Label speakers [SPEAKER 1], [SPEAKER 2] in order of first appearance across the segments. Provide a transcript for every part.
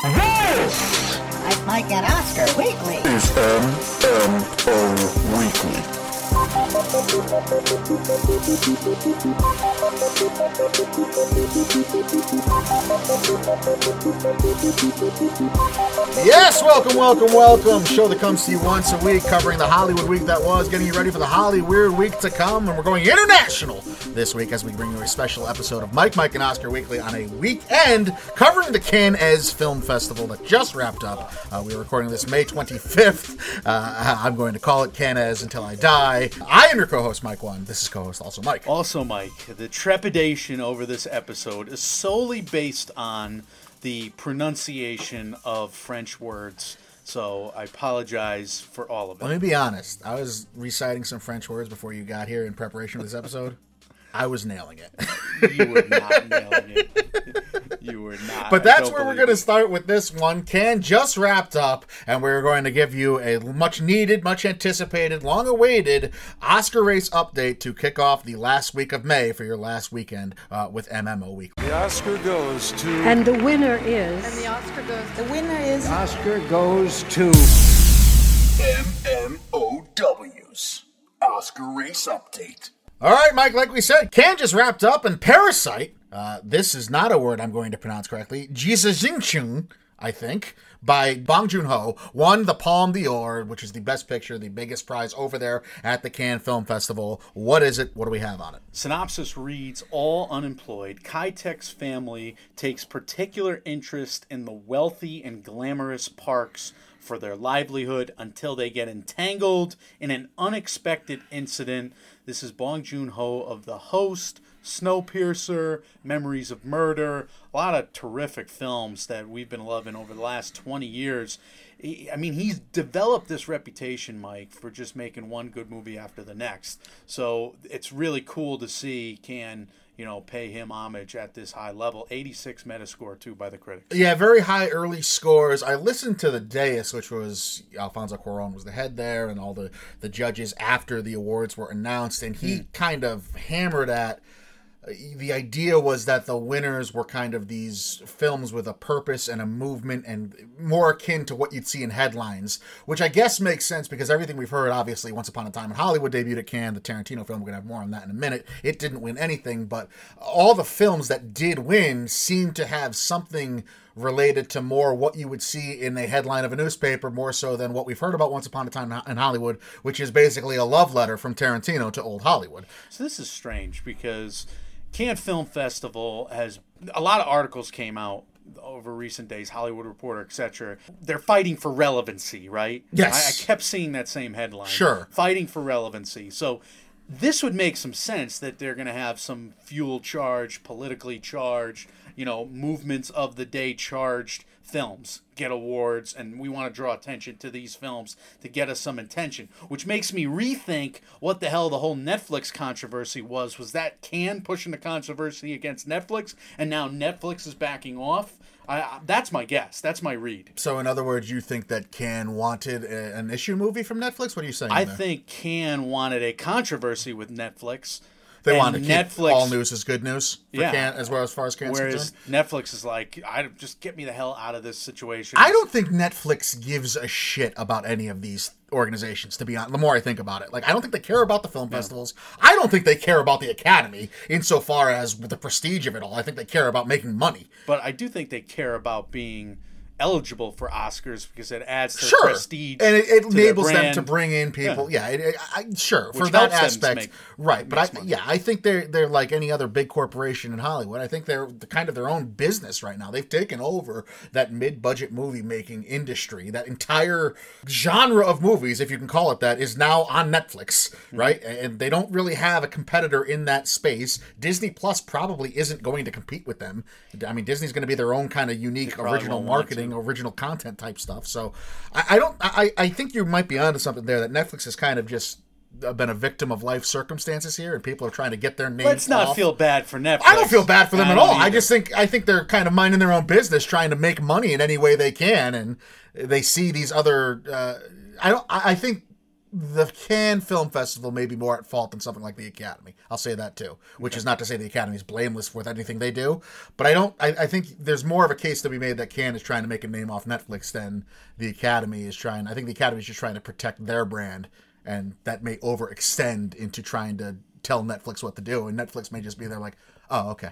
[SPEAKER 1] This
[SPEAKER 2] Like Mike and Oscar Weekly.
[SPEAKER 1] is MMO Weekly.
[SPEAKER 3] Yes, welcome, welcome, welcome. Show that comes to you once a week, covering the Hollywood week that was, getting you ready for the Holly Weird week to come, and we're going international this week as we bring you a special episode of Mike, Mike, and Oscar Weekly on a weekend covering the Cannes Film Festival that just wrapped up. Uh, we are recording this May 25th. Uh, I'm going to call it Cannes until I die. I am your co-host, Mike One. This is co-host also Mike.
[SPEAKER 4] Also, Mike, the trepidation over this episode is solely based on the pronunciation of French words. So I apologize for all of it.
[SPEAKER 3] Let me be honest. I was reciting some French words before you got here in preparation for this episode. I was nailing it.
[SPEAKER 4] You were not nailing it. You were not.
[SPEAKER 3] But that's where we're going to start with this one. Cannes just wrapped up, and we're going to give you a much needed, much anticipated, long awaited Oscar race update to kick off the last week of May for your last weekend uh, with MMO Week.
[SPEAKER 5] The Oscar goes to.
[SPEAKER 6] And the winner is.
[SPEAKER 7] And the Oscar goes
[SPEAKER 2] The winner is
[SPEAKER 5] Oscar goes to.
[SPEAKER 1] MMOW's Oscar Race Update.
[SPEAKER 3] All right, Mike, like we said, Cannes just wrapped up, and Parasite, uh, this is not a word I'm going to pronounce correctly, Jisajingchung, I think, by Bong Joon-ho, won the Palme d'Or, which is the best picture, the biggest prize over there at the Cannes Film Festival. What is it? What do we have on it?
[SPEAKER 4] Synopsis reads All unemployed, Ki-taek's family takes particular interest in the wealthy and glamorous parks for their livelihood until they get entangled in an unexpected incident. This is Bong Joon Ho of The Host, Snowpiercer, Memories of Murder, a lot of terrific films that we've been loving over the last 20 years. I mean, he's developed this reputation, Mike, for just making one good movie after the next. So it's really cool to see Cannes you know pay him homage at this high level. 86 Metascore too by the critics.
[SPEAKER 3] Yeah, very high early scores. I listened to the dais, which was Alfonso Cuarón was the head there, and all the the judges after the awards were announced, and he hmm. kind of hammered at. The idea was that the winners were kind of these films with a purpose and a movement and more akin to what you'd see in headlines, which I guess makes sense because everything we've heard, obviously, Once Upon a Time in Hollywood debuted at Cannes, the Tarantino film, we're going to have more on that in a minute. It didn't win anything, but all the films that did win seemed to have something related to more what you would see in a headline of a newspaper, more so than what we've heard about Once Upon a Time in Hollywood, which is basically a love letter from Tarantino to old Hollywood.
[SPEAKER 4] So this is strange because Cannes Film Festival has a lot of articles came out over recent days, Hollywood Reporter, etc. They're fighting for relevancy, right?
[SPEAKER 3] Yes.
[SPEAKER 4] I, I kept seeing that same headline.
[SPEAKER 3] Sure.
[SPEAKER 4] Fighting for relevancy. So this would make some sense that they're going to have some fuel charge, politically charged, you know, movements of the day charged films get awards and we want to draw attention to these films to get us some attention which makes me rethink what the hell the whole netflix controversy was was that Cannes pushing the controversy against netflix and now netflix is backing off I, that's my guess that's my read
[SPEAKER 3] So, in other words, you think that Cannes wanted a, an issue movie from Netflix? What are you saying?
[SPEAKER 4] i think Cannes wanted a controversy with netflix
[SPEAKER 3] they
[SPEAKER 4] and
[SPEAKER 3] want to keep all news is good news for
[SPEAKER 4] Yeah.
[SPEAKER 3] Cannes, as well as far as Cannes's
[SPEAKER 4] Whereas. Netflix is like, I just get me the hell out of this situation.
[SPEAKER 3] I don't think Netflix gives a shit about any of these organizations. To be honest, the more I think about it, like I don't think they care about the film festivals. I don't think they care about the Academy insofar as the prestige of it all. I think they care about making money.
[SPEAKER 4] but I do think they care about being eligible for Oscars because it adds to
[SPEAKER 3] Sure,
[SPEAKER 4] prestige
[SPEAKER 3] and it, it enables them to bring in people. Yeah, it, it, I, sure for that
[SPEAKER 4] helps them to
[SPEAKER 3] aspect,
[SPEAKER 4] make-
[SPEAKER 3] right? But I,
[SPEAKER 4] money.
[SPEAKER 3] yeah, I think they're they're like any other big corporation in Hollywood. I think they're kind of their own business right now. They've taken over that mid-budget movie making industry. That entire genre of movies, if you can call it that, is now on Netflix,
[SPEAKER 4] Mm-hmm.
[SPEAKER 3] right? And they don't really have a competitor in that space. Disney Plus probably isn't going to compete with them. I mean, Disney's going to be their own kind of unique original
[SPEAKER 4] won't
[SPEAKER 3] original content type stuff. So I, I don't. I, I think you might be onto something there. That Netflix has kind of just uh, been a victim of life circumstances here, and people are trying to get their names.
[SPEAKER 4] Let's not
[SPEAKER 3] off.
[SPEAKER 4] feel bad for Netflix.
[SPEAKER 3] I don't feel bad for them
[SPEAKER 4] I
[SPEAKER 3] at all. I just think I think they're kind of minding their own business, trying to make money in any way they can, and they see these other. Uh, I don't. I I think the Cannes Film Festival may be more at fault than something like the Academy. I'll say that too, which is not to say the Academy is blameless with anything they do, but I don't. I, I think there's more of a case to be made that Cannes is trying to make a name off Netflix than the Academy is trying. I think the Academy is just trying to protect their brand, and that may overextend into trying to tell Netflix what to do, and Netflix may just be there like, oh, okay,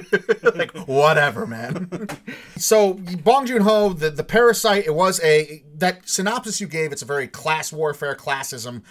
[SPEAKER 3] like whatever, man. so Bong Joon Ho, the the Parasite, it was a that synopsis you gave. It's a very class warfare, classism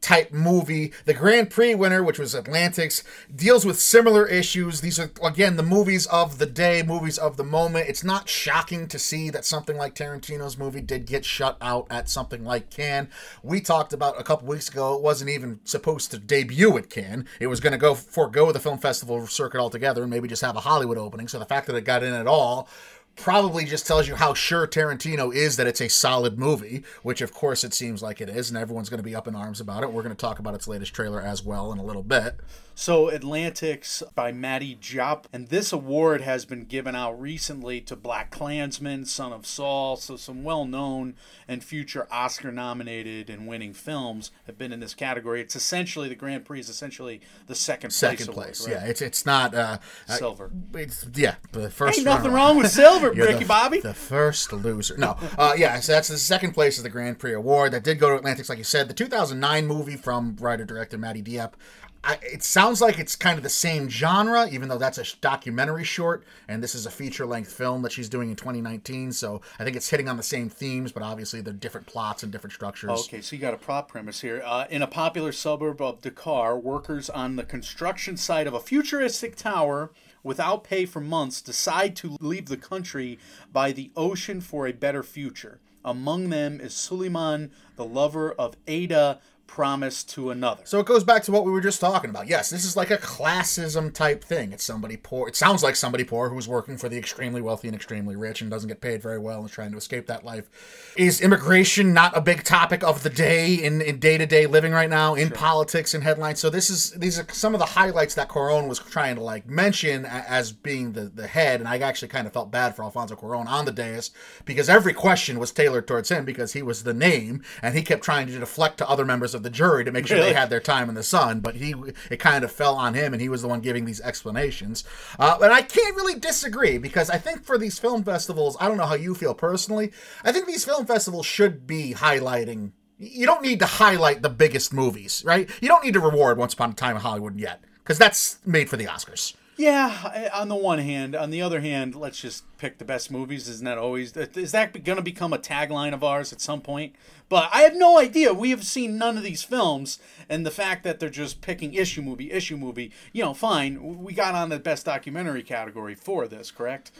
[SPEAKER 3] type movie. The Grand Prix winner, which was Atlantics, deals with similar issues. These are again the movies of the day, movies of the moment. It's not shocking to see that something like Tarantino's movie did get shut out at something like Cannes. We talked about a couple weeks ago. It wasn't even supposed to debut at Cannes. It was going to go forego the film festival circuit altogether and maybe just have a Hollywood opening. So the fact that it got in at all probably just tells you how sure Tarantino is that it's a solid movie, which of course it seems like it is, and everyone's going to be up in arms about it. We're going to talk about its latest trailer as well in a little bit.
[SPEAKER 4] So, Atlantics by Mati Diop, and this award has been given out recently to Black Klansman, Son of Saul. So, some well known and future Oscar nominated and winning films have been in this category. It's essentially the Grand Prix is essentially the second,
[SPEAKER 3] Second
[SPEAKER 4] place.
[SPEAKER 3] place,
[SPEAKER 4] award, right?
[SPEAKER 3] yeah. It's it's not uh, uh,
[SPEAKER 4] Silver.
[SPEAKER 3] It's yeah, the first.
[SPEAKER 4] Ain't nothing wrong with silver, Ricky Bobby.
[SPEAKER 3] The first loser. No. Uh, yeah, so that's the second place of the Grand Prix Award. That did go to Atlantics, like you said. The 2009 movie from writer director Mati Diop. I, it sounds like it's kind of the same genre, even though that's a documentary short, and this is a feature length film that she's doing in 2019. So I think it's hitting on the same themes, but obviously they're different plots and different structures.
[SPEAKER 4] Okay, so you got a prop premise here. Uh, in a popular suburb of Dakar, workers on the construction site of a futuristic tower without pay for months decide to leave the country by the ocean for a better future. Among them is Suleiman, the lover of Ada, promised to another.
[SPEAKER 3] So it goes back to what we were just talking about. Yes, this is like a classism type thing. It's somebody poor. It sounds like somebody poor who's working for the extremely wealthy and extremely rich and doesn't get paid very well and is trying to escape that life. Is immigration not a big topic of the day in in day to day living right now in politics and headlines? So this is these are some of the highlights that Cuarón was trying to like mention as being the the head. And I actually kind of felt bad for Alfonso Cuarón on the dais because every question was tailored towards him because he was the name and he kept trying to deflect to other members of the jury to make sure
[SPEAKER 4] Really?
[SPEAKER 3] they had their time in the sun. But he it kind of fell on him and he was the one giving these explanations. Uh, and I can't really disagree because I think for these film festivals, I don't know how you feel personally. I think these film festivals should be highlighting. You don't need to highlight the biggest movies, right? You don't need to reward Once Upon a Time in Hollywood yet because that's made for the Oscars.
[SPEAKER 4] Yeah, eh, on the one hand. On the other hand, let's just pick the best movies. Isn't that always is that going to become a tagline of ours at some point? But I have no idea. We have seen none of these films, and the fact that they're just picking issue movie, issue movie. You know, fine. We got on the best documentary category for this, correct?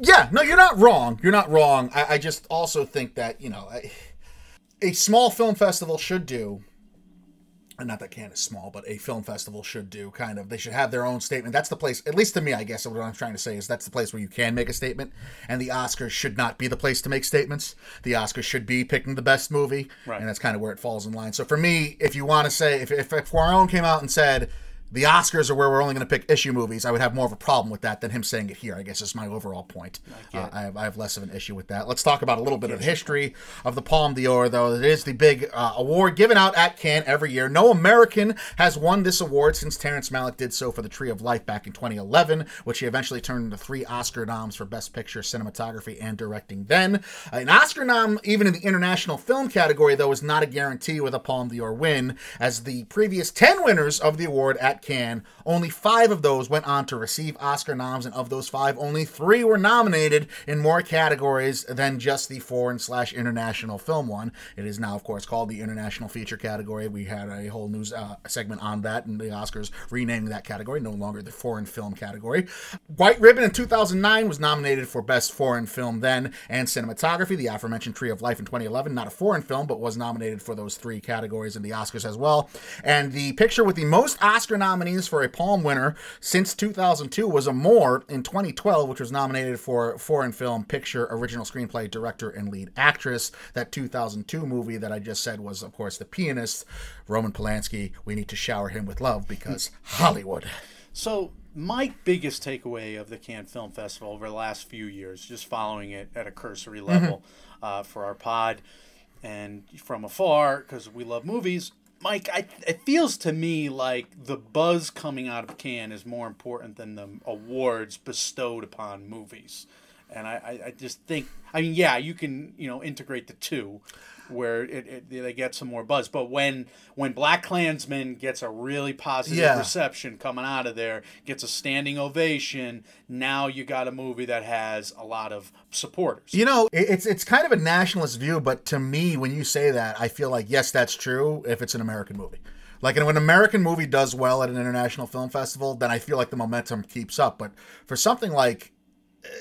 [SPEAKER 3] Yeah, no, you're not wrong. You're not wrong. I, I just also think that you know, a small film festival should do. Not that Cannes is small, but a film festival should do kind of. They should have their own statement. That's the place, at least to me, I guess. What I'm trying to say is that's the place where you can make a statement, and the Oscars should not be the place to make statements. The Oscars should be picking the best movie,
[SPEAKER 4] Right.
[SPEAKER 3] and that's kind of where it falls in line. So for me, if you want to say, if if, if Cuarón came out and said the Oscars are where we're only going to pick issue movies, I would have more of a problem with that than him saying it here. I guess is my overall point. Uh, I, have, I have less of an issue with that. Let's talk about a little bit of history of the Palme d'Or, though. It is the big uh, award given out at Cannes every year. No American has won this award since Terrence Malick did so for The Tree of Life back in 2011, which he eventually turned into three Oscar noms for Best Picture, Cinematography, and Directing. Then Uh, an Oscar nom, even in the international film category, though, is not a guarantee with a Palme d'Or win, as the previous 10 winners of the award at Cannes, only five of those went on to receive Oscar noms, and of those five, only three were nominated in more categories than just the foreign slash international film one. It is now, of course, called the international feature category. We had a whole news uh, segment on that, and the Oscars renaming that category, no longer the foreign film category. White Ribbon in 2009 was nominated for Best Foreign Film then, and Cinematography. The aforementioned Tree of Life in 2011, not a foreign film, but was nominated for those three categories in the Oscars as well. And the picture with the most Oscar nominees for a Palm winner since 2002 was Amour in 2012, which was nominated for Foreign Film, Picture, Original Screenplay, Director, and Lead Actress. That 2002 movie that I just said was, of course, The Pianist. Roman Polanski, we need to shower him with love because Hollywood.
[SPEAKER 4] So my biggest takeaway of the Cannes Film Festival over the last few years, just following it at a cursory level uh, for our pod, And from afar, because we love movies, Mike, I, it feels to me like the buzz coming out of Cannes is more important than the awards bestowed upon movies. And I, I, just think, I mean, yeah, you can, you know, integrate the two where it, it they get some more buzz. But when when Black Klansman gets a really positive
[SPEAKER 3] Yeah.
[SPEAKER 4] reception coming out of there, gets a standing ovation, now you got a movie that has a lot of supporters.
[SPEAKER 3] You know, it's it's kind of a nationalist view, but to me, when you say that, I feel like yes, that's true if it's an American movie. Like when an American movie does well at an international film festival, then I feel like the momentum keeps up. But for something like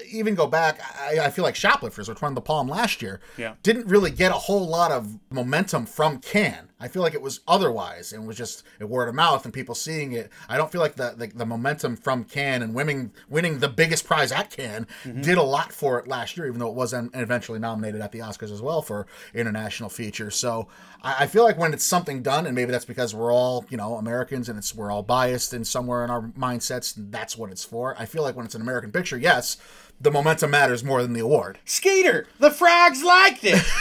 [SPEAKER 3] even go back, I, I feel like Shoplifters, which won the Palm last year,
[SPEAKER 4] Yeah.
[SPEAKER 3] didn't really get a whole lot of momentum from Cannes. I feel like it was otherwise, and was just a word of mouth and people seeing it. I don't feel like the the, the momentum from Cannes and winning winning the biggest prize at Cannes mm-hmm. did a lot for it last year, even though it was en- eventually nominated at the Oscars as well for international feature. So I, I feel like when it's something done, and maybe that's because we're all you know Americans and it's we're all biased and somewhere in our mindsets, that's what it's for. I feel like when it's an American picture, yes. The momentum matters more than the award.
[SPEAKER 4] Skeeter, the frogs liked it.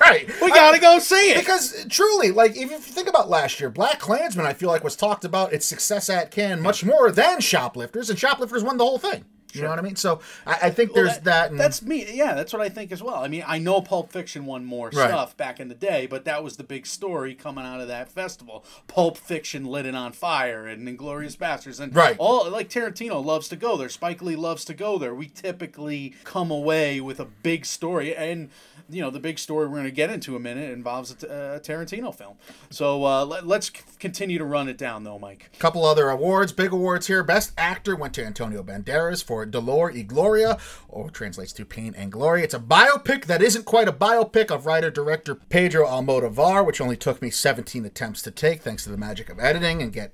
[SPEAKER 3] Right.
[SPEAKER 4] We gotta go see it.
[SPEAKER 3] Because truly, like if you think about last year, Black Klansman, I feel like was talked about its success at Cannes much more than Shoplifters, and Shoplifters won the whole thing. You know what I mean? So I, I think there's
[SPEAKER 4] Well,
[SPEAKER 3] that. and,
[SPEAKER 4] That's me. Yeah, that's what I think as well. I mean, I know Pulp Fiction won more
[SPEAKER 3] Right.
[SPEAKER 4] stuff back in the day, but that was the big story coming out of that festival. Pulp Fiction lit it on fire, and Inglorious Bastards, and
[SPEAKER 3] Right.
[SPEAKER 4] all like Tarantino loves to go there. Spike Lee loves to go there. We typically come away with a big story, and you know the big story we're going to get into in a minute involves a, t- a Tarantino film. So uh, let, let's c- continue to run it down, though, Mike.
[SPEAKER 3] couple other awards, big awards here. Best Actor went to Antonio Banderas for Dolor y Gloria, or translates to Pain and Glory. It's a biopic that isn't quite a biopic of writer-director Pedro Almodovar, which only took me 17 attempts to take, thanks to the magic of editing and get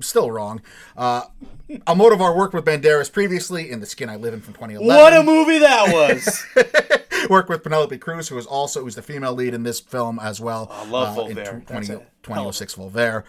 [SPEAKER 3] still wrong. Uh, Almodovar worked with Banderas previously in The Skin I Live in from 2011.
[SPEAKER 4] What a movie that was!
[SPEAKER 3] worked with Penelope Cruz, who was also who's the female lead in this film as well.
[SPEAKER 4] I love
[SPEAKER 3] uh, in tw-
[SPEAKER 4] That's
[SPEAKER 3] 20,
[SPEAKER 4] a hell of
[SPEAKER 3] 2006 Volver.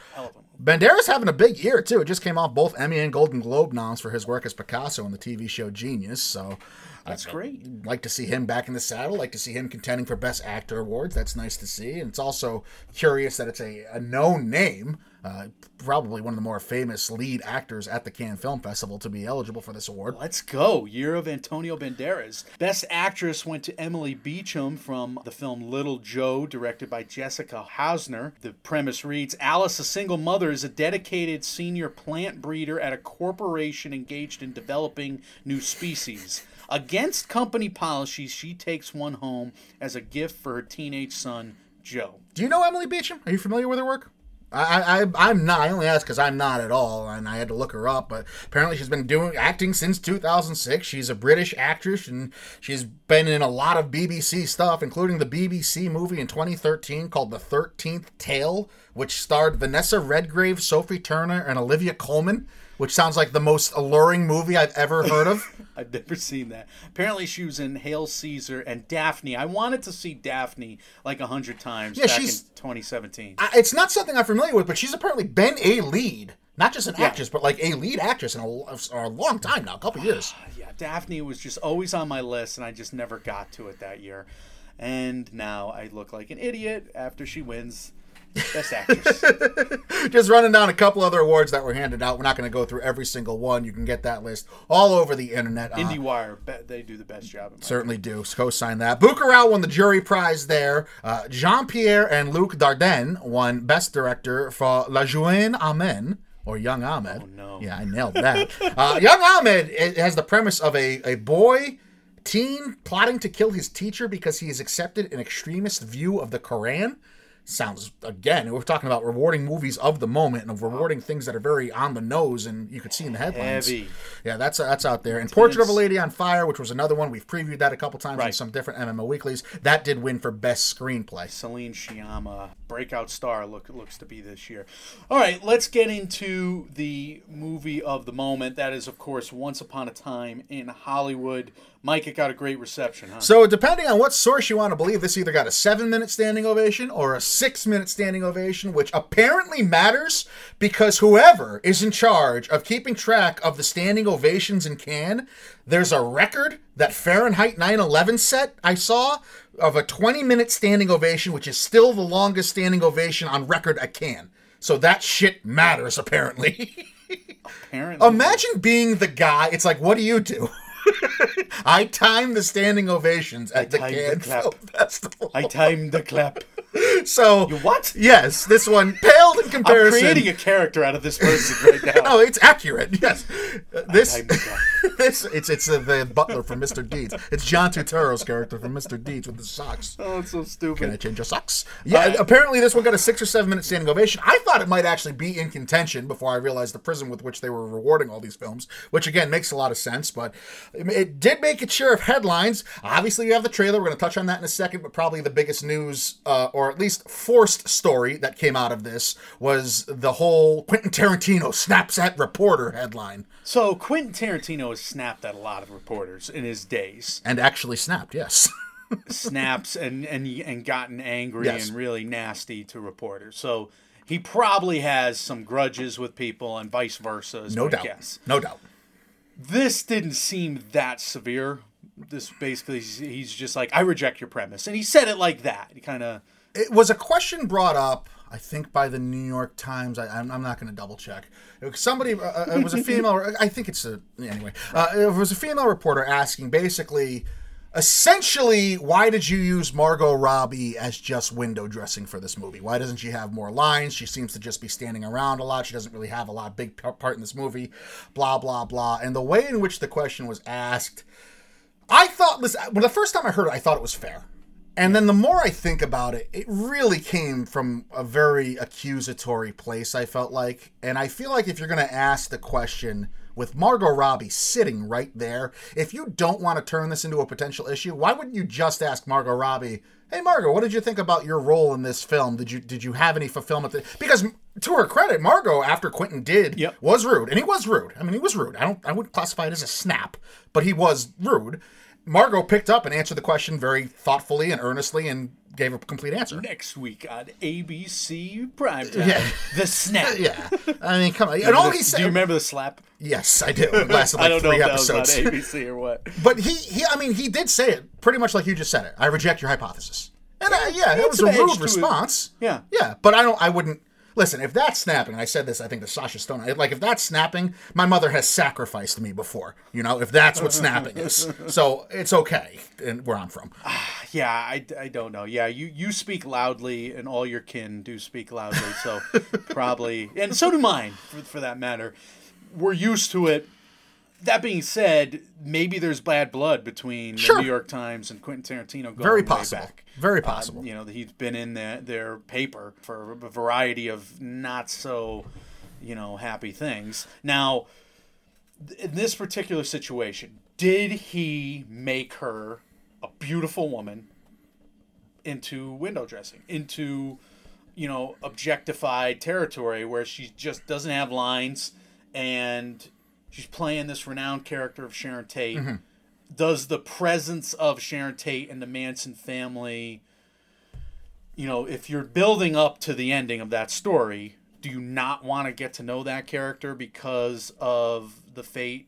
[SPEAKER 4] Hell of a
[SPEAKER 3] Banderas having a big year too. It just came off both Emmy and Golden Globe noms for his work as Picasso in the TV show Genius. So
[SPEAKER 4] That's great.
[SPEAKER 3] like to see him back in the saddle. Like to see him contending for Best Actor awards. That's nice to see. And it's also curious that it's a, a known name, uh, probably one of the more famous lead actors at the Cannes Film Festival to be eligible for this award.
[SPEAKER 4] Let's go. Year of Antonio Banderas. Best actress went to Emily Beecham from the film Little Joe, directed by Jessica Hausner. The premise reads Alice, a single mother, is a dedicated senior plant breeder at a corporation engaged in developing new species. Against company policies, she takes one home as a gift for her teenage son, Joe.
[SPEAKER 3] Do you know Emily Beecham? Are you familiar with her work? I, I I'm not. I only asked because I'm not at all, and I had to look her up. But apparently, she's been doing acting since 2006. She's a British actress, and she's been in a lot of BBC stuff, including the BBC movie in 2013 called The Thirteenth Tale, which starred Vanessa Redgrave, Sophie Turner, and Olivia Colman. Which sounds like the most alluring movie I've ever heard of.
[SPEAKER 4] I've never seen that. Apparently, she was in Hail Caesar and Daphne. I wanted to see Daphne like a hundred times
[SPEAKER 3] Yeah,
[SPEAKER 4] back
[SPEAKER 3] she's-
[SPEAKER 4] in 2017.
[SPEAKER 3] I- it's not something I'm familiar with, but she's apparently been a lead, not just an actress, but like a lead actress in a, a long time now, a couple ah, years.
[SPEAKER 4] yeah, Daphne was just always on my list, and I just never got to it that year. And now I look like an idiot after she wins Best Actress.
[SPEAKER 3] Just running down a couple other awards that were handed out. We're not going to go through every single one. You can get that list all over the internet. Uh,
[SPEAKER 4] IndieWire, be- they do the best job.
[SPEAKER 3] Certainly do. Co-sign that. Bacurau won the jury prize there. Uh, Jean-Pierre and Luc Dardenne won Best Director for La Jeune Amen, or Young Ahmed. Oh,
[SPEAKER 4] no.
[SPEAKER 3] Yeah, I nailed that. uh, Young Ahmed it has the premise of a, a boy teen plotting to kill his teacher because he has accepted an extremist view of the Quran. Sounds again, we're talking about rewarding movies of the moment and of rewarding things that are very on the nose, and you could see in the headlines.
[SPEAKER 4] Heavy.
[SPEAKER 3] Yeah, that's uh, that's out there. And Portrait of a Lady on Fire, which was another one we've previewed that a couple times in some different MMO weeklies. That did win for best screenplay.
[SPEAKER 4] Celine Sciamma, breakout star, look looks to be this year. All right, let's get into the movie of the moment. That is, of course, Once Upon a Time in Hollywood. Mike, it got a great reception, huh?
[SPEAKER 3] So depending on what source you want to believe, this either got a seven-minute standing ovation or a six minute standing ovation, which apparently matters because whoever is in charge of keeping track of the standing ovations in Cannes, there's a record that Fahrenheit 9/11 set I saw of a 20 minute standing ovation, which is still the longest standing ovation on record at Cannes. So that shit matters apparently.
[SPEAKER 4] Apparently.
[SPEAKER 3] Imagine being the guy. It's like, what do you do? I timed the standing ovations at the
[SPEAKER 4] time the
[SPEAKER 3] Cannes. Film Festival.
[SPEAKER 4] I timed the clap.
[SPEAKER 3] so
[SPEAKER 4] You what?
[SPEAKER 3] Yes, this one paled in comparison.
[SPEAKER 4] I'm creating a character out of this person right now.
[SPEAKER 3] no, it's accurate. Yes, Uh, this this it's it's uh, the butler from Mr. Deeds. It's John Turturro's character from Mr. Deeds with the socks.
[SPEAKER 4] Oh, it's so stupid.
[SPEAKER 3] Can I change your socks? Yeah,
[SPEAKER 4] Uh,
[SPEAKER 3] apparently this one got a six or seven minute standing ovation. I thought it might actually be in contention before I realized the prism with which they were rewarding all these films, which again makes a lot of sense. But it did make its share of headlines. Obviously, you have the trailer. We're going to touch on that in a second. But probably the biggest news, uh, or at least forced story that came out of this, was the whole Quentin Tarantino snaps at reporter headline,
[SPEAKER 4] So Quentin Tarantino has snapped at a lot of reporters in his days.
[SPEAKER 3] and actually snapped. Yes.
[SPEAKER 4] snaps and and and gotten angry
[SPEAKER 3] Yes.
[SPEAKER 4] and really nasty to reporters. So he probably has some grudges with people and vice versa.
[SPEAKER 3] No doubt.
[SPEAKER 4] guess.
[SPEAKER 3] No doubt.
[SPEAKER 4] This didn't seem that severe. This basically he's- he's just like I reject your premise, and he said it like that. He kind of
[SPEAKER 3] it was a question brought up i think by the new york times. I, i'm, I'm not going to double check. Somebody uh, uh, it was a female i think it's a anyway uh, it was a female reporter asking basically essentially why did you use margot robbie as just window dressing for this movie? Why doesn't she have more lines? She seems to just be standing around a lot. She doesn't really have a lot big part in this movie. Blah blah blah. And the way in which the question was asked I thought this when the first time I heard it, I thought it was fair. And then the more I think about it, it really came from a very accusatory place, I felt like. And I feel like if you're going to ask the question with Margot Robbie sitting right there, if you don't want to turn this into a potential issue, why wouldn't you just ask Margot Robbie, "Hey Margot, what did you think about your role in this film? Did you did you have any fulfillment?" that-" Because to her credit, Margot after Quentin did
[SPEAKER 4] Yep.
[SPEAKER 3] was rude, and he was rude. I mean, he was rude. I don't I wouldn't classify it as a snap, but he was rude. Margot picked up and answered the question very thoughtfully and earnestly and gave a complete answer.
[SPEAKER 4] next week on ABC Primetime.
[SPEAKER 3] Yeah.
[SPEAKER 4] The snap.
[SPEAKER 3] Yeah, I mean, come on. And all he said, Do
[SPEAKER 4] you remember the slap?
[SPEAKER 3] yes, I do. It lasted like
[SPEAKER 4] I don't know
[SPEAKER 3] three
[SPEAKER 4] if
[SPEAKER 3] episodes.
[SPEAKER 4] that was on ABC or what.
[SPEAKER 3] but he, he, I mean, he did say it pretty much like you just said it. I reject your hypothesis. And uh, yeah, it was
[SPEAKER 4] some
[SPEAKER 3] a
[SPEAKER 4] edge
[SPEAKER 3] rude
[SPEAKER 4] it.
[SPEAKER 3] response.
[SPEAKER 4] Yeah.
[SPEAKER 3] yeah, but I don't. I wouldn't. Listen, if that's snapping, and I said this, I think to Sasha Stone, like if that's snapping, my mother has sacrificed me before. You know, if that's what snapping is, so it's okay, and where I'm from.
[SPEAKER 4] Ah, yeah, I, I don't know. Yeah, you, you speak loudly, and all your kin do speak loudly. So probably, and so do mine, for, for that matter. We're used to it. That being said, maybe there's bad blood between
[SPEAKER 3] Sure.
[SPEAKER 4] the New York Times and Quentin Tarantino going
[SPEAKER 3] Very
[SPEAKER 4] way back.
[SPEAKER 3] Very
[SPEAKER 4] Um,
[SPEAKER 3] possible.
[SPEAKER 4] you know, he's been in their, their paper for a variety of not so, you know, happy things. Now, in this particular situation, did he make her a beautiful woman into window dressing, into, you know, objectified territory where she just doesn't have lines and she's playing this renowned character of Sharon Tate?
[SPEAKER 3] Mm-hmm.
[SPEAKER 4] Does the presence of Sharon Tate and the Manson family, you know, if you're building up to the ending of that story, do you not want to get to know that character because of the fate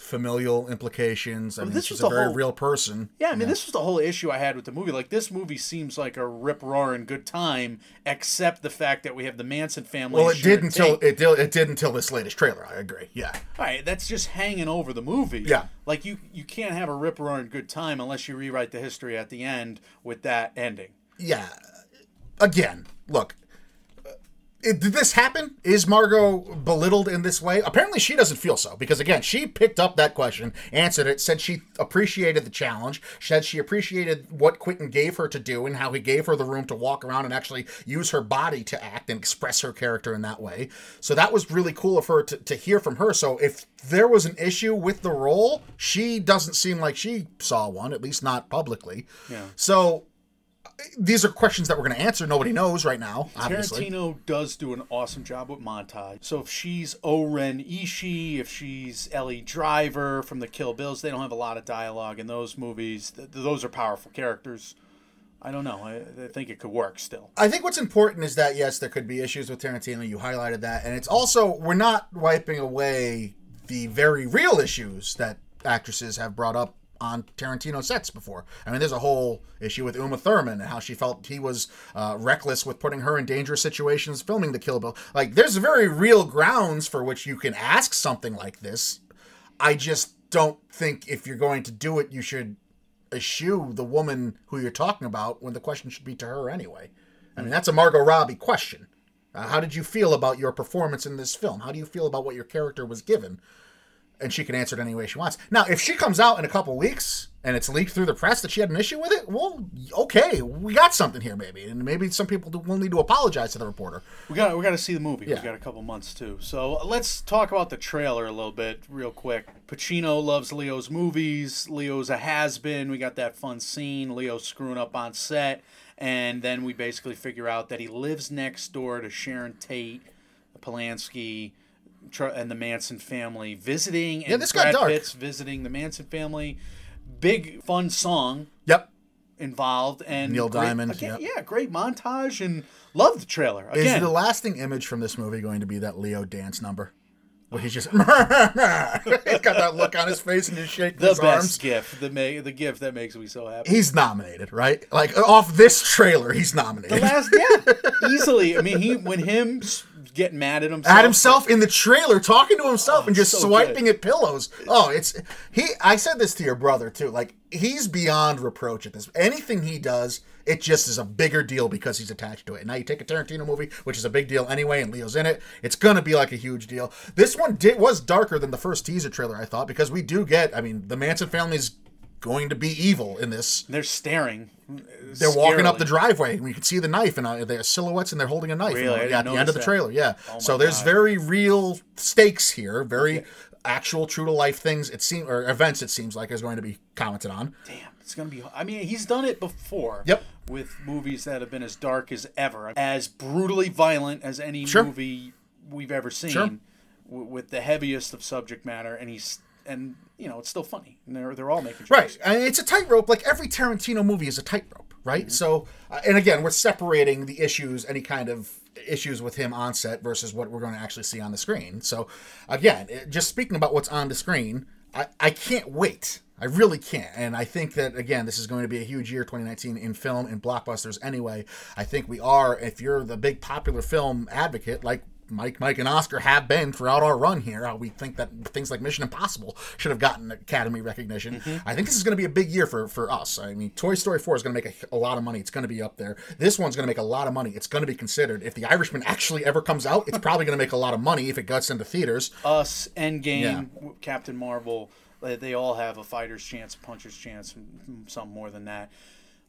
[SPEAKER 3] Familial implications. I mean,
[SPEAKER 4] this
[SPEAKER 3] she's
[SPEAKER 4] was
[SPEAKER 3] a very
[SPEAKER 4] whole-
[SPEAKER 3] real person.
[SPEAKER 4] Yeah, I mean, this was the whole issue I had with the movie. Like, this movie seems like a rip roaring good time, except the fact that we have the Manson family.
[SPEAKER 3] Well, it did until it did. It did until this latest trailer. I agree. Yeah.
[SPEAKER 4] All right, that's just hanging over the movie.
[SPEAKER 3] Yeah.
[SPEAKER 4] Like you, you can't have a rip roaring good time unless you rewrite the history at the end with that ending.
[SPEAKER 3] yeah again look it, did this happen? Is margot belittled in this way? Apparently she doesn't feel so because again she picked up that question answered it said she appreciated the challenge said she appreciated what quentin gave her to do and how he gave her the room to walk around and actually use her body to act and express her character in that way. So that was really cool of her to, to hear from her. So if there was an issue with the role she doesn't seem like she saw one at least not publicly.
[SPEAKER 4] Yeah.
[SPEAKER 3] so these are questions that we're going to answer. Nobody knows right now, obviously.
[SPEAKER 4] Tarantino does do an awesome job with montage. So if she's O-Ren Ishii, if she's Elle Driver from the Kill Bills, they don't have a lot of dialogue in those movies. Th- those are powerful characters. I don't know. I, I think it could work still.
[SPEAKER 3] I think what's important is that yes, there could be issues with Tarantino. You highlighted that, and it's also we're not wiping away the very real issues that actresses have brought up on Tarantino sets before. I mean, there's a whole issue with Uma Thurman and how she felt he was uh, reckless with putting her in dangerous situations filming the Kill Bill. Like, there's very real grounds for which you can ask something like this. I just don't think if you're going to do it, you should eschew the woman who you're talking about when the question should be to her anyway. I mean, that's a Margot Robbie question. Uh, how did you feel about your performance in this film? How do you feel about what your character was given? And she can answer it any way she wants. Now, if she comes out in a couple weeks and it's leaked through the press that she had an issue with it, well, okay, we got something here, maybe, and maybe some people will need to apologize to the reporter.
[SPEAKER 4] We got we got to see the movie.
[SPEAKER 3] Yeah.
[SPEAKER 4] We got a couple months too. So let's talk about the trailer a little bit, real quick. Pacino loves Leo's movies. Leo's a has been. We got that fun scene. Leo screwing up on set, and then we basically figure out that he lives next door to Sharon Tate, Polanski. And the Manson family visiting, and
[SPEAKER 3] this got
[SPEAKER 4] Brad
[SPEAKER 3] dark.
[SPEAKER 4] Pitt's visiting the Manson family. Big fun song
[SPEAKER 3] Yep.
[SPEAKER 4] involved, and
[SPEAKER 3] Neil
[SPEAKER 4] great-
[SPEAKER 3] Diamond,
[SPEAKER 4] again,
[SPEAKER 3] yep.
[SPEAKER 4] yeah, great montage, and love the trailer.
[SPEAKER 3] Is the lasting image from this movie going to be that Leo dance number? Where he's just he's got that look on his face and just shaking
[SPEAKER 4] the
[SPEAKER 3] his
[SPEAKER 4] best
[SPEAKER 3] arms.
[SPEAKER 4] gift, the ma- the gift that makes me so happy.
[SPEAKER 3] He's nominated, right? Like off this trailer, he's nominated.
[SPEAKER 4] The Last, yeah, easily. I mean, he when him getting mad at himself,
[SPEAKER 3] At himself in the trailer, talking to himself oh, and just
[SPEAKER 4] Oh, so
[SPEAKER 3] swiping
[SPEAKER 4] good.
[SPEAKER 3] at pillows. Oh, it's he. I said this to your brother too. Like he's beyond reproach at this. Anything he does, it just is a bigger deal because he's attached to it. And now you take a Tarantino movie, which is a big deal anyway, and Leo's in it. It's gonna be like a huge deal. This one did was darker than the first teaser trailer, I thought, because we do get. I mean, the Manson family's going to be evil in this.
[SPEAKER 4] They're staring.
[SPEAKER 3] They're walking up the driveway, and you can see the knife, and uh, they're silhouettes, and they're holding a knife.
[SPEAKER 4] Really?
[SPEAKER 3] Yeah, at the end of the
[SPEAKER 4] that.
[SPEAKER 3] trailer, yeah.
[SPEAKER 4] Oh
[SPEAKER 3] so there's
[SPEAKER 4] God.
[SPEAKER 3] very real stakes here, very actual, true to life things. It seems or events. It seems like is going to be commented on.
[SPEAKER 4] Damn, it's gonna be. I mean, he's done it before.
[SPEAKER 3] Yep.
[SPEAKER 4] With movies that have been as dark as ever, as brutally violent as any
[SPEAKER 3] Sure.
[SPEAKER 4] movie we've ever seen,
[SPEAKER 3] Sure.
[SPEAKER 4] w- with the heaviest of subject matter, and he's and you know it's still funny. And they're they're all making
[SPEAKER 3] Right, and it's a tightrope. Like every Tarantino movie is a tightrope, right? So, uh, and again, we're separating the issues, any kind of issues with him on set versus what we're going to actually see on the screen. So, again, it- just speaking about what's on the screen, I, I can't wait. I really can't. And I think that, again, this is going to be a huge year, 2019, in film and blockbusters anyway. I think we are, if you're the big popular film advocate, like Mike, Mike, and Oscar have been throughout our run here. How we think that things like Mission Impossible should have gotten Academy recognition. Mm-hmm. I think this is going to be a big year for for us. I mean, Toy Story 4 is going to make a, a lot of money. It's going to be up there. This one's going to make a lot of money. It's going to be considered. If The Irishman actually ever comes out, it's probably going to make a lot of money if it gets into theaters.
[SPEAKER 4] Us, Endgame,
[SPEAKER 3] Yeah.
[SPEAKER 4] Captain Marvel, they- all have a fighter's chance, a puncher's chance, and some more than that.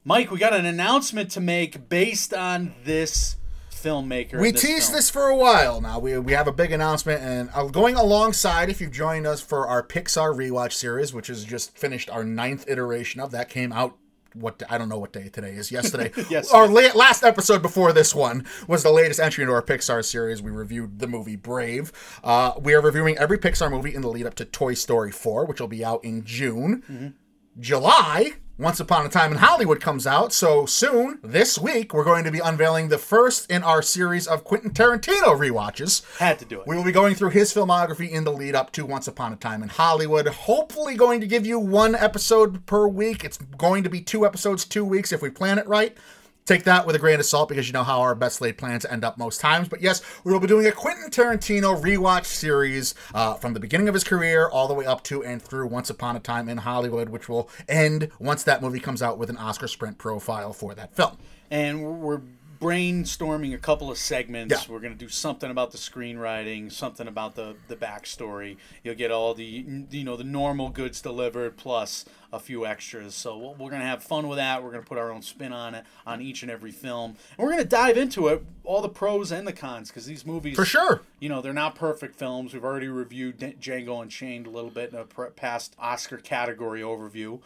[SPEAKER 4] Mike, we got an announcement to make based on this filmmaker.
[SPEAKER 3] We
[SPEAKER 4] this
[SPEAKER 3] teased
[SPEAKER 4] film.
[SPEAKER 3] this for a while now. We, we have a big announcement, and uh, going alongside, if you've joined us for our Pixar rewatch series, which has just finished our ninth iteration of that, came out. What I don't know what day today is. Yesterday,
[SPEAKER 4] yes.
[SPEAKER 3] our la- last episode before this one was the latest entry into our Pixar series. We reviewed the movie Brave. Uh, we are reviewing every Pixar movie in the lead up to Toy Story 4, which will be out in June. July, Once Upon a Time in Hollywood comes out. So soon, this week, we're going to be unveiling the first in our series of Quentin Tarantino rewatches.
[SPEAKER 4] Had to do it.
[SPEAKER 3] We will be going through his filmography in the lead up to Once Upon a Time in Hollywood. Hopefully, going to give you one episode per week. It's going to be two episodes, two weeks if we plan it right. Take that with a grain of salt because you know how our best laid plans end up most times. But yes, we will be doing a Quentin Tarantino rewatch series uh, from the beginning of his career all the way up to and through Once Upon a Time in Hollywood, which will end once that movie comes out with an Oscar sprint profile for that film.
[SPEAKER 4] and we're- we're brainstorming a couple of segments.
[SPEAKER 3] Yeah.
[SPEAKER 4] We're going to do something about the screenwriting, something about the the backstory. You'll get all the you know the normal goods delivered plus a few extras. So we're- going to have fun with that. We're going to put our own spin on it on each and every film, and we're going to dive into it, all the pros and the cons, because these movies
[SPEAKER 3] For sure.
[SPEAKER 4] you know they're not perfect films. We've already reviewed Django Unchained a little bit in a past Oscar category overview,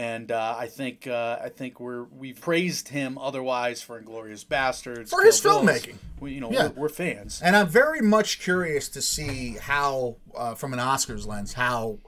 [SPEAKER 4] and uh, I think uh, I think we're we've praised him otherwise for Inglorious Bastards
[SPEAKER 3] For his
[SPEAKER 4] Bills.
[SPEAKER 3] filmmaking.
[SPEAKER 4] We, you know
[SPEAKER 3] Yeah.
[SPEAKER 4] we're, we're fans.
[SPEAKER 3] And I'm very much curious to see how, uh, from an Oscars lens, how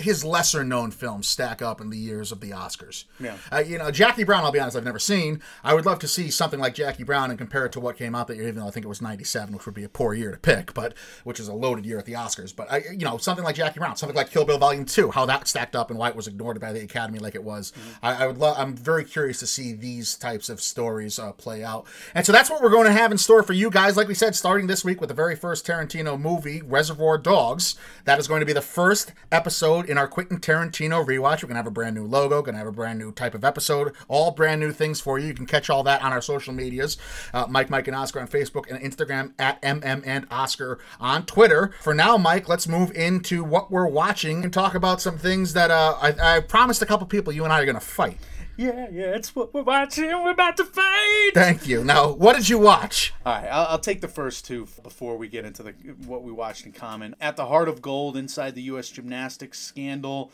[SPEAKER 3] his lesser known films stack up in the years of the Oscars.
[SPEAKER 4] Yeah.
[SPEAKER 3] Uh, you know, Jackie Brown, I'll be honest, I've never seen. I would love to see something like Jackie Brown and compare it to what came out that year, even though I think it was 97, which would be a poor year to pick, but which is a loaded year at the Oscars. But, I, you know, something like Jackie Brown, something like Kill Bill Volume 2, how that stacked up and why it was ignored by the Academy like it was. I, I would love, I'm very curious to see these types of stories uh, play out. And so that's what we're going to have in store for you guys. Like we said, starting this week with the very first Tarantino movie, Reservoir Dogs. That is going to be the first episode in our Quentin Tarantino rewatch. We're to have a brand new logo, to have a brand new type of episode, all brand new things for you. You can catch all that on our social medias uh, Mike, Mike, and Oscar on Facebook and Instagram at MM and Oscar on Twitter. For now, Mike, let's move into what we're watching and talk about some things that uh, I, I promised a couple people you and I are to fight.
[SPEAKER 4] Yeah, yeah, it's what we're watching. We're about to fight.
[SPEAKER 3] Thank you. Now, what did you watch?
[SPEAKER 4] All right, I'll, I'll take the first two before we get into the what we watched in common. At the heart of gold, inside the U.S. gymnastics scandal.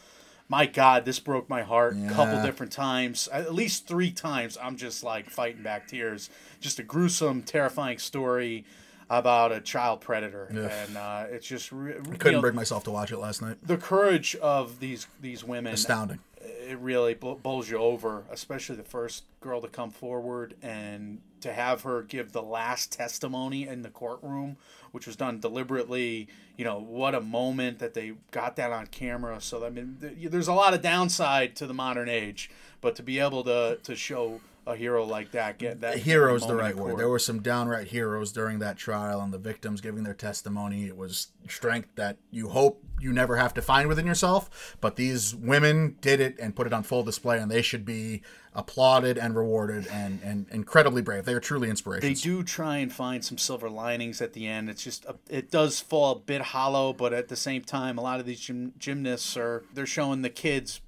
[SPEAKER 4] My God, this broke my heart a couple different times, at least three times. I'm just like fighting back tears. Just a gruesome, terrifying story about a child predator, and uh, it's just re- you
[SPEAKER 3] Couldn't
[SPEAKER 4] know,
[SPEAKER 3] bring myself to watch it last night.
[SPEAKER 4] the courage of these these women
[SPEAKER 3] Astounding.
[SPEAKER 4] It really bowls you over, especially the first girl to come forward and to have her give the last testimony in the courtroom, which was done deliberately. You know, what a moment that they got that on camera. So, I mean, there's a lot of downside to the modern age, but to be able to, to show a hero like that, get that
[SPEAKER 3] Hero's the right word. There were some downright heroes during that trial, and the victims giving their testimony. It was strength that you hope you never have to find within yourself. But these women did it and put it on full display, and they should be applauded and rewarded and, and incredibly brave. They are truly
[SPEAKER 4] inspirational.
[SPEAKER 3] they
[SPEAKER 4] do try and find some silver linings at the end. It's just a, it does fall a bit hollow, but at the same time, a lot of these gym, gymnasts are they're showing the kids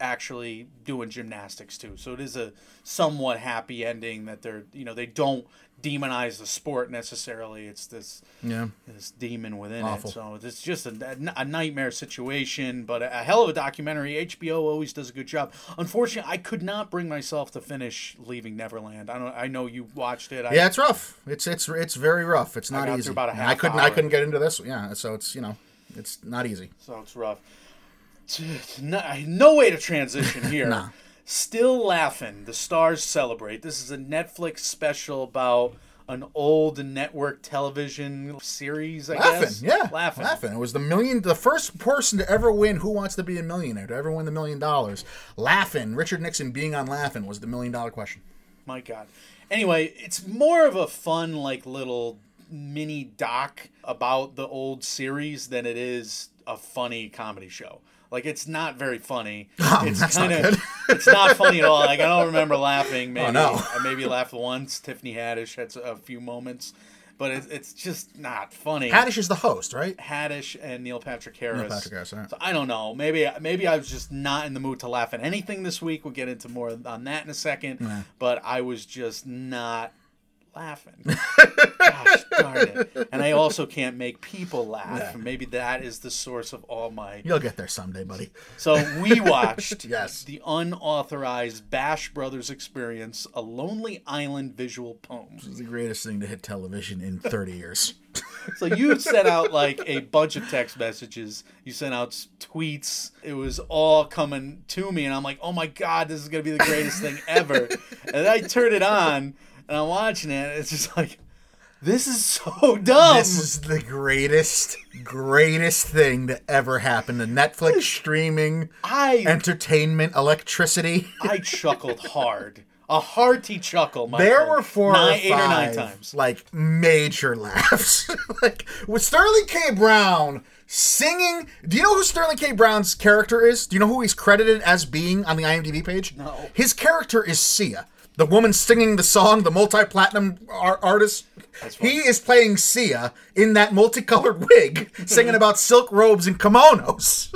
[SPEAKER 4] actually doing gymnastics too. So it is a somewhat happy ending that they're you know they don't demonize the sport necessarily. It's this
[SPEAKER 3] Yeah.
[SPEAKER 4] this demon within
[SPEAKER 3] Awful.
[SPEAKER 4] it. So it's just a, a nightmare situation, but a, a hell of a documentary. HBO always does a good job. Unfortunately, I could not bring myself to finish Leaving Neverland. I don't. I know you watched it. I,
[SPEAKER 3] Yeah, it's rough. It's it's it's very rough. It's not
[SPEAKER 4] got
[SPEAKER 3] easy.
[SPEAKER 4] about a
[SPEAKER 3] And I couldn't I couldn't get into this. Yeah, so it's you know it's not easy.
[SPEAKER 4] So it's rough. No, no way to transition here. Still laughing. The stars celebrate. This is a Netflix special about an old network television series. I
[SPEAKER 3] Laughing,
[SPEAKER 4] guess.
[SPEAKER 3] yeah,
[SPEAKER 4] laughing.
[SPEAKER 3] laughing. It was the million, the first person to ever win Who Wants to Be a Millionaire, to ever win the million dollars. Laughing, Richard Nixon being on Laugh-In was the million dollar question.
[SPEAKER 4] My God. Anyway, it's more of a fun, like little mini doc about the old series than it is a funny comedy show. Like it's not very funny. Oh, it's
[SPEAKER 3] Oh, that's
[SPEAKER 4] kinda-
[SPEAKER 3] good.
[SPEAKER 4] it's not funny at all. Like I don't remember laughing. Oh, maybe
[SPEAKER 3] Oh, no.
[SPEAKER 4] I maybe laughed once. Tiffany Haddish had a few moments, but it, it's just not funny.
[SPEAKER 3] Haddish is the host, right?
[SPEAKER 4] Haddish and Neil Patrick Harris.
[SPEAKER 3] Neil Patrick Harris, right.
[SPEAKER 4] So I don't know. Maybe maybe I was just not in the mood to laugh at anything this week. We'll get into more on that in a second. But I was just not laughing. Gosh darn it! And I also can't make people laugh. Maybe that is the source of all my.
[SPEAKER 3] You'll get there someday, buddy.
[SPEAKER 4] So we watched
[SPEAKER 3] Yes.
[SPEAKER 4] the unauthorized Bash Brothers experience, a Lonely Island visual poem.
[SPEAKER 3] It's the greatest thing to hit television in 30 years.
[SPEAKER 4] So you sent out like a bunch of text messages. You sent out tweets. It was all coming to me, and I'm like, "Oh my god, this is gonna be the greatest thing ever!" And I turn it on, and I'm watching it. It's just like, this is so dumb.
[SPEAKER 3] This is the greatest, greatest thing to ever happen to Netflix streaming,
[SPEAKER 4] I
[SPEAKER 3] entertainment, electricity.
[SPEAKER 4] I chuckled hard, a hearty chuckle. Michael.
[SPEAKER 3] There were four
[SPEAKER 4] nine,
[SPEAKER 3] or
[SPEAKER 4] eight or nine
[SPEAKER 3] five,
[SPEAKER 4] times.
[SPEAKER 3] like major laughs. like with Sterling K. Brown singing. Do you know who Sterling K. Brown's character is? Do you know who he's credited as being on the IMDb page?
[SPEAKER 4] No.
[SPEAKER 3] His character is Sia, the woman singing the song, the multi-platinum ar- artist. He is playing Sia in that multicolored wig, singing about silk robes and kimonos.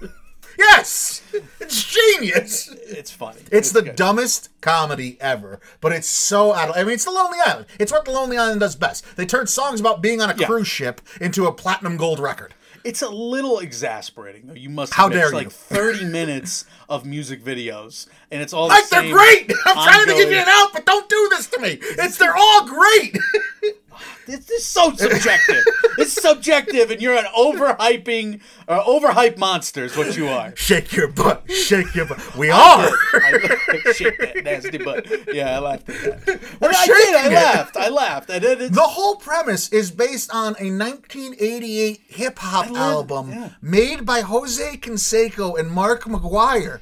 [SPEAKER 3] yes, it's genius.
[SPEAKER 4] It's funny.
[SPEAKER 3] It's, the
[SPEAKER 4] good.
[SPEAKER 3] dumbest comedy ever, but it's so out of. I mean, it's the Lonely Island. It's what the Lonely Island does best. They turn songs about being on a
[SPEAKER 4] Yeah.
[SPEAKER 3] cruise ship into a platinum gold record.
[SPEAKER 4] It's a little exasperating, though. You must
[SPEAKER 3] How
[SPEAKER 4] admit,
[SPEAKER 3] dare
[SPEAKER 4] it's like
[SPEAKER 3] you.
[SPEAKER 4] 30 minutes of music videos, and it's all
[SPEAKER 3] Like
[SPEAKER 4] the
[SPEAKER 3] they're great. I'm trying to give you an out, but don't do this to me. It's they're all great.
[SPEAKER 4] This is so subjective. it's subjective, and you're an overhyping, or overhyped monster. Is what you are.
[SPEAKER 3] Shake your butt. Shake your butt. We are.
[SPEAKER 4] I shake that nasty butt. Yeah, I laughed at that.
[SPEAKER 3] We're
[SPEAKER 4] I did. I
[SPEAKER 3] shaking it.
[SPEAKER 4] laughed. I laughed. I did.
[SPEAKER 3] The whole premise is based on a 1988 hip hop album
[SPEAKER 4] yeah.
[SPEAKER 3] made by Jose Canseco and Mark McGwire.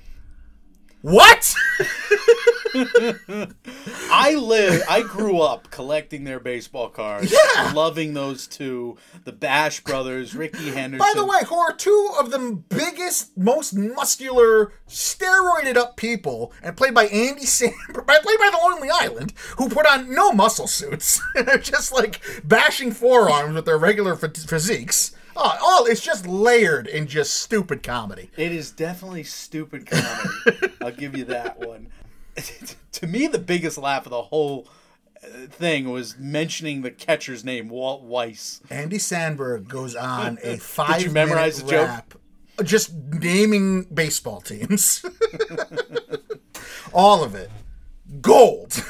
[SPEAKER 3] What?
[SPEAKER 4] I live. I grew up collecting their baseball cards.
[SPEAKER 3] Yeah.
[SPEAKER 4] loving those two, the Bash brothers, Rickey Henderson.
[SPEAKER 3] By the way, who are two of the biggest, most muscular, steroided up people, and played by Andy Samberg, played by the Lonely Island, who put on no muscle suits. They're just like bashing forearms with their regular phys- physiques. Oh, all it's just layered in just stupid comedy.
[SPEAKER 4] It is definitely stupid comedy. I'll give you that one. to me, the biggest laugh of the whole uh, thing was mentioning the catcher's name, Walt Weiss.
[SPEAKER 3] Andy Samberg goes on a five
[SPEAKER 4] memorize
[SPEAKER 3] minute
[SPEAKER 4] the joke?
[SPEAKER 3] rap, just naming baseball teams. All of it. Gold.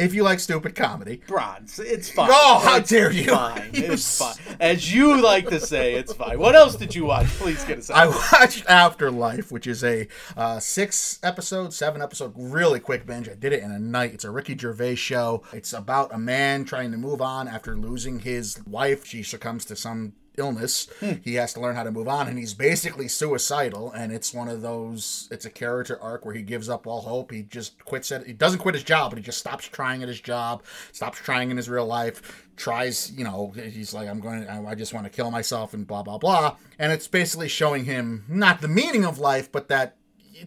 [SPEAKER 3] If you like stupid comedy.
[SPEAKER 4] Bronze. It's fine.
[SPEAKER 3] Oh, how
[SPEAKER 4] It's
[SPEAKER 3] dare you.
[SPEAKER 4] Fine. It's fine. As you like to say, it's fine. What else did you watch? Please get us out.
[SPEAKER 3] I watched Afterlife, which is a uh, six episode, seven episode, really quick binge. I did it in a night. It's a Ricky Gervais show. It's about a man trying to move on after losing his wife. She succumbs to some illness. Hmm. He has to learn how to move on, and he's basically suicidal. And it's one of those. It's a character arc where he gives up all hope. He just quits it. He doesn't quit his job, but he just stops trying at his job, stops trying in his real life. Tries, you know, he's like, I'm going. I I just want to kill myself, and blah blah blah. And it's basically showing him not the meaning of life, but that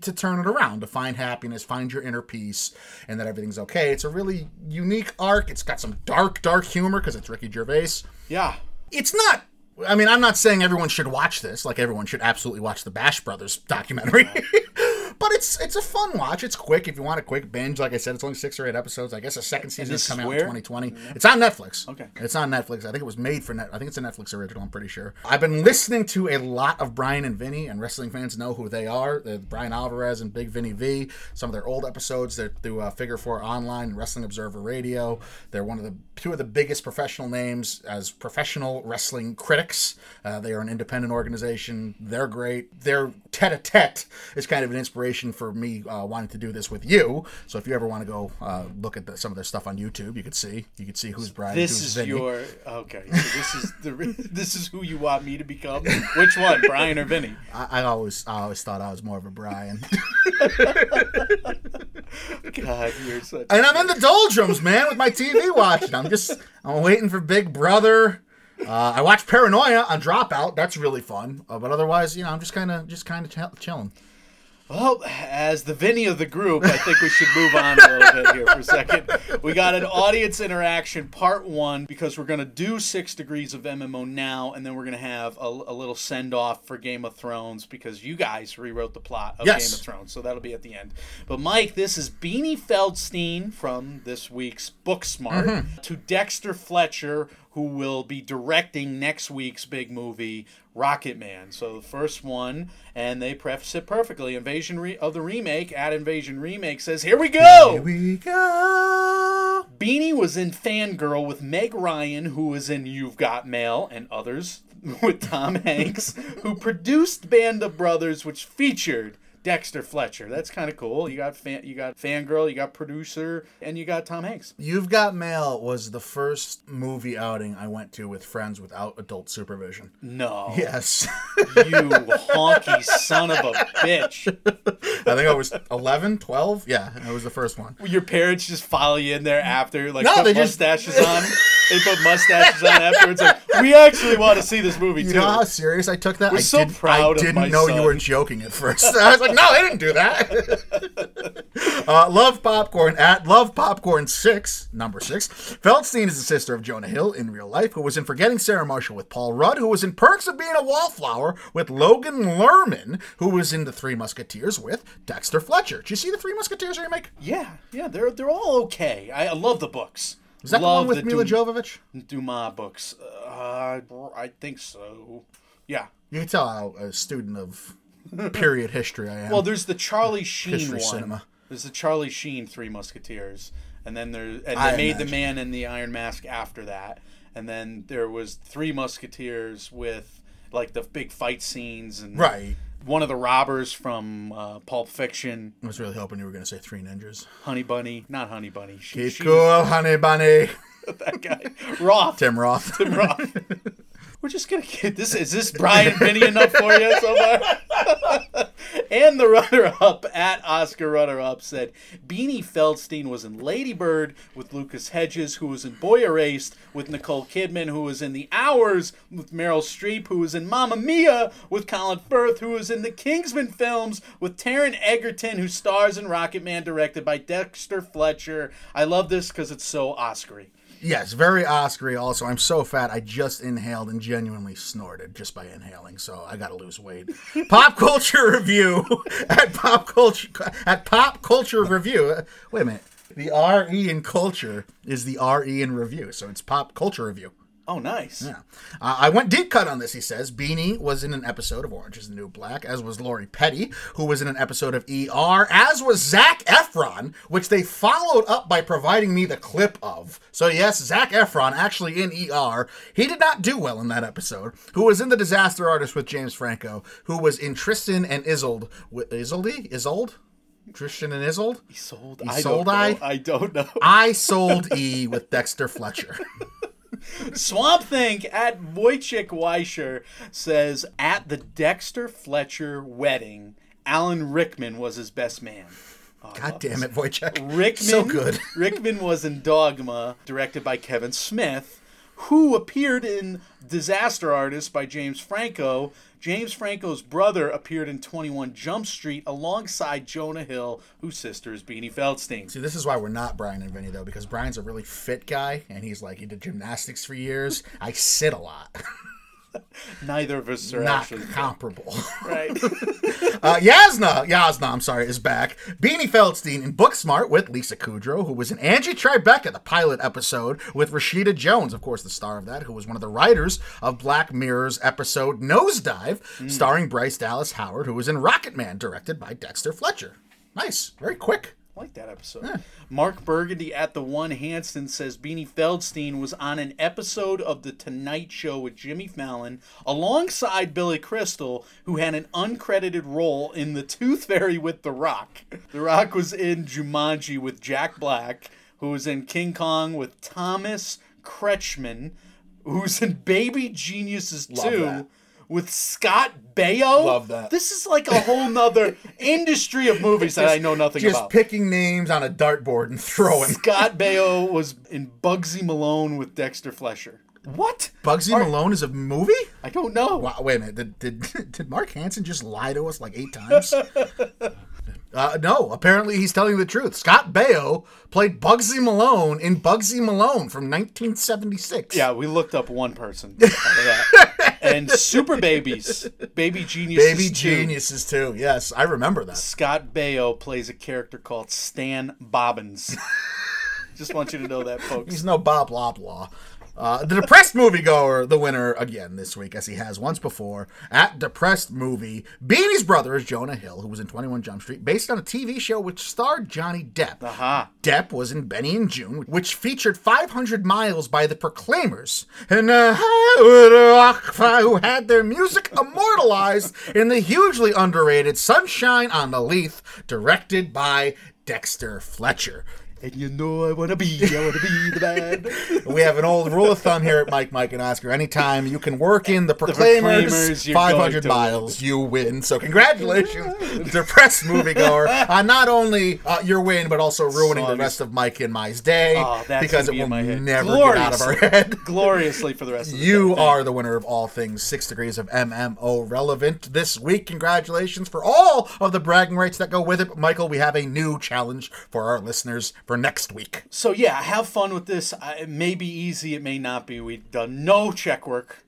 [SPEAKER 3] to turn it around, to find happiness, find your inner peace, and that everything's okay. It's a really unique arc. It's got some dark, dark humor because it's Ricky Gervais.
[SPEAKER 4] yeah.
[SPEAKER 3] It's not. I mean, I'm not saying everyone should watch this. Like everyone should absolutely watch the Bash Brothers documentary. but it's it's a fun watch. It's quick if you want a quick binge. Like I said, it's only six or eight episodes. I guess the second season is coming out in
[SPEAKER 4] where?
[SPEAKER 3] 2020. It's on Netflix.
[SPEAKER 4] Okay.
[SPEAKER 3] It's on Netflix. I think it was made for net. I think it's a Netflix original. I'm pretty sure. I've been listening to a lot of Bryan and Vinny, and wrestling fans know who they are. They're Bryan Alvarez and Big Vinny V. Some of their old episodes. They're through uh, Figure Four Online, Wrestling Observer Radio. They're one of the two of the biggest professional names as professional wrestling critics. Uh, they are an independent organization. They're great. Their tete-a-tete is kind of an inspiration for me uh, wanting to do this with you. So if you ever want to go uh, look at the, some of their stuff on YouTube, you could see you could see who's Bryan.
[SPEAKER 4] This
[SPEAKER 3] who's
[SPEAKER 4] is
[SPEAKER 3] Vinny.
[SPEAKER 4] your okay. So this is the this is who you want me to become. Which one, Bryan or Vinny?
[SPEAKER 3] I, I always I always thought I was more of a Bryan.
[SPEAKER 4] God, you're such.
[SPEAKER 3] and I'm in the doldrums, man, with my TV watching. I'm just I'm waiting for Big Brother. Uh, I watch Paranoia on Dropout. That's really fun. Uh, but otherwise, you know, I'm just kind of just kind of ch- chilling.
[SPEAKER 4] Well, as the Vinny of the group, I think we should move on a little bit here for a second. We got an audience interaction part one because we're going to do Six Degrees of MMO now, and then we're going to have a, a little send off for Game of Thrones because you guys rewrote the plot of
[SPEAKER 3] Yes.
[SPEAKER 4] Game of Thrones, so that'll be at the end. But Mike, this is Beanie Feldstein from this week's Booksmart mm-hmm. to Dexter Fletcher, who will be directing next week's big movie, Rocket Man. So the first one, and they preface it perfectly. Invasion re- of the remake at Invasion Remake says, "Here we go."
[SPEAKER 3] Here we go.
[SPEAKER 4] Beanie was in Fangirl with Meg Ryan, who was in You've Got Mail, and others with Tom Hanks, who produced Band of Brothers, which featured Dexter Fletcher. That's kind of cool. You got fan, you got Fangirl, you got producer, and you got Tom Hanks.
[SPEAKER 3] You've Got Mail was the first movie outing I went to with friends without adult supervision.
[SPEAKER 4] No,
[SPEAKER 3] Yes.
[SPEAKER 4] you honky son of a bitch.
[SPEAKER 3] I think I was 11, 12. Yeah, it was the first one.
[SPEAKER 4] Your parents just follow you in there after, like
[SPEAKER 3] No,
[SPEAKER 4] put
[SPEAKER 3] they just-
[SPEAKER 4] mustaches on. They put mustaches on afterwards. Like we actually want to see this movie
[SPEAKER 3] You
[SPEAKER 4] too.
[SPEAKER 3] know how serious I took that?
[SPEAKER 4] We're
[SPEAKER 3] I
[SPEAKER 4] so
[SPEAKER 3] did,
[SPEAKER 4] proud
[SPEAKER 3] I didn't know you were joking at first. I was like, no, they didn't do that. uh, Love Popcorn at Love Popcorn 6, number 6. Feldstein is the sister of Jonah Hill in real life, who was in Forgetting Sarah Marshall with Paul Rudd, who was in Perks of Being a Wallflower with Logan Lerman, who was in The Three Musketeers with Dexter Fletcher. Did you see The Three Musketeers remake?
[SPEAKER 4] Yeah, yeah, they're they're all okay. I, I love the books.
[SPEAKER 3] Is that
[SPEAKER 4] love
[SPEAKER 3] the one with Mila
[SPEAKER 4] Dum-
[SPEAKER 3] Jovovich?
[SPEAKER 4] Dumas books. Uh, I think so. Yeah.
[SPEAKER 3] You can tell how a student of period history I am.
[SPEAKER 4] Well, there's the Charlie Sheen
[SPEAKER 3] History
[SPEAKER 4] one.
[SPEAKER 3] cinema.
[SPEAKER 4] There's the Charlie Sheen Three Musketeers, and then there and they
[SPEAKER 3] I
[SPEAKER 4] made the. Man in the Iron Mask after that, and then there was Three Musketeers with like the big fight scenes and
[SPEAKER 3] Right.
[SPEAKER 4] One of the robbers from uh, Pulp Fiction,
[SPEAKER 3] I was really hoping you were going to say Three Ninjas.
[SPEAKER 4] Honey Bunny, not Honey Bunny, she,
[SPEAKER 3] Keep
[SPEAKER 4] she
[SPEAKER 3] cool, honey bunny.
[SPEAKER 4] that guy, Roth.
[SPEAKER 3] Tim Roth.
[SPEAKER 4] Tim Roth. We're just gonna get this. Is this Bryan Vinny enough for you so far? and the runner-up at Oscar runner-up said Beanie Feldstein was in Lady Bird with Lucas Hedges, who was in Boy Erased with Nicole Kidman, who was in The Hours with Meryl Streep, who was in Mamma Mia with Colin Firth, who was in the Kingsman films with Taron Egerton, who stars in Rocket Man, directed by Dexter Fletcher. I love this because it's so Oscary.
[SPEAKER 3] Yes, very Oscary. Also, I'm so fat I just inhaled and genuinely snorted just by inhaling. So I got to lose weight. Pop culture review at pop culture at pop culture review. Wait a minute. The R E in culture is the R E in review, so it's pop culture review.
[SPEAKER 4] Oh, nice.
[SPEAKER 3] Yeah. Uh, I went deep cut on this, he says. Beanie was in an episode of Orange is the New Black, as was Lori Petty, who was in an episode of ER, as was Zac Efron, which they followed up by providing me the clip of. So, yes, Zac Efron, actually in ER, he did not do well in that episode, who was in The Disaster Artist with James Franco, who was in Tristan and Isolde. Wi- Isolde? Isolde? Tristan and Isolde?
[SPEAKER 4] Sold.
[SPEAKER 3] He
[SPEAKER 4] I
[SPEAKER 3] sold
[SPEAKER 4] don't
[SPEAKER 3] I?
[SPEAKER 4] I don't know.
[SPEAKER 3] I sold E with Dexter Fletcher.
[SPEAKER 4] Swamp Thing at Wojciech Weischer says at the Dexter Fletcher wedding, Alan Rickman was his best man.
[SPEAKER 3] Oh, God damn it, Wojciech.
[SPEAKER 4] Rickman,
[SPEAKER 3] So good.
[SPEAKER 4] Rickman was in Dogma, directed by Kevin Smith, who appeared in Disaster Artist by James Franco. James Franco's brother appeared in 21 Jump Street alongside Jonah Hill, whose sister is Beanie Feldstein.
[SPEAKER 3] See, this is why we're not Bryan and Vinny though, because Bryan's a really fit guy, and he's like he did gymnastics for years. I sit a lot,
[SPEAKER 4] Neither of us are
[SPEAKER 3] not
[SPEAKER 4] actually
[SPEAKER 3] comparable.
[SPEAKER 4] right.
[SPEAKER 3] Uh, Yasna, Yasna, I'm sorry, is back. Beanie Feldstein in Booksmart with Lisa Kudrow, who was in Angie Tribeca, the pilot episode with Rashida Jones, of course, the star of that, who was one of the writers of Black Mirror's episode Nosedive, starring Bryce Dallas Howard, who was in Rocket Man, directed by Dexter Fletcher. Nice, very quick.
[SPEAKER 4] I like that episode. Mark Burgundy at the One Hanston says Beanie Feldstein was on an episode of The Tonight Show with Jimmy Fallon alongside Billy Crystal, who had an uncredited role in The Tooth Fairy with The Rock. The Rock was in Jumanji with Jack Black, who was in King Kong with Thomas Kretschmann, who's in Baby Geniuses
[SPEAKER 3] Love
[SPEAKER 4] 2
[SPEAKER 3] that.
[SPEAKER 4] With Scott Baio.
[SPEAKER 3] Love that.
[SPEAKER 4] This is like a whole nother industry of movies that I know nothing
[SPEAKER 3] Just
[SPEAKER 4] about.
[SPEAKER 3] Just picking names on a dartboard and throwing.
[SPEAKER 4] Scott Baio was in Bugsy Malone with Dexter Fletcher. What?
[SPEAKER 3] Bugsy Malone is a movie?
[SPEAKER 4] I don't know.
[SPEAKER 3] Wow, wait a minute. Did, did, did Mark Hansen just lie to us like eight times? uh, no, apparently he's telling the truth. Scott Baio played Bugsy Malone in Bugsy Malone from 1976.
[SPEAKER 4] Yeah, we looked up one person out of that. and Super Babies, Baby Geniuses.
[SPEAKER 3] Baby
[SPEAKER 4] 2.
[SPEAKER 3] Geniuses, too. Yes, I remember that.
[SPEAKER 4] Scott Baio plays a character called Stan Bobbins. Just want you to know that, folks.
[SPEAKER 3] He's no Bob Loblaw. Uh, the Depressed Moviegoer, the winner again this week, as he has once before, at Depressed Movie. Beanie's brother is Jonah Hill, who was in 21 Jump Street, based on a TV show which starred Johnny Depp.
[SPEAKER 4] Aha.
[SPEAKER 3] Depp was in Benny and Joon, which featured 500 Miles by the Proclaimers, and uh, who had their music immortalized in the hugely underrated Sunshine on the Leith, directed by Dexter Fletcher.
[SPEAKER 4] And you know I wanna be, I wanna be the man.
[SPEAKER 3] We have an old rule of thumb here at Mike, Mike, and Oscar. Anytime you can work in the Proclaimers,
[SPEAKER 4] Proclaimers,
[SPEAKER 3] 500
[SPEAKER 4] going to
[SPEAKER 3] miles, you win. So congratulations, depressed moviegoer, on not only uh, your win, but also ruining the rest of Mike and My's day
[SPEAKER 4] Oh, that's
[SPEAKER 3] because it
[SPEAKER 4] be
[SPEAKER 3] will
[SPEAKER 4] my head.
[SPEAKER 3] never get out of our
[SPEAKER 4] Gloriously.
[SPEAKER 3] head.
[SPEAKER 4] Gloriously for the rest of the
[SPEAKER 3] You
[SPEAKER 4] day.
[SPEAKER 3] are the winner of all things six degrees of MMO relevant this week. Congratulations for all of the bragging rights that go with it. But Michael, we have a new challenge for our listeners for next week.
[SPEAKER 4] So yeah, have fun with this. I- It may be easy, it may not be. We've done no check work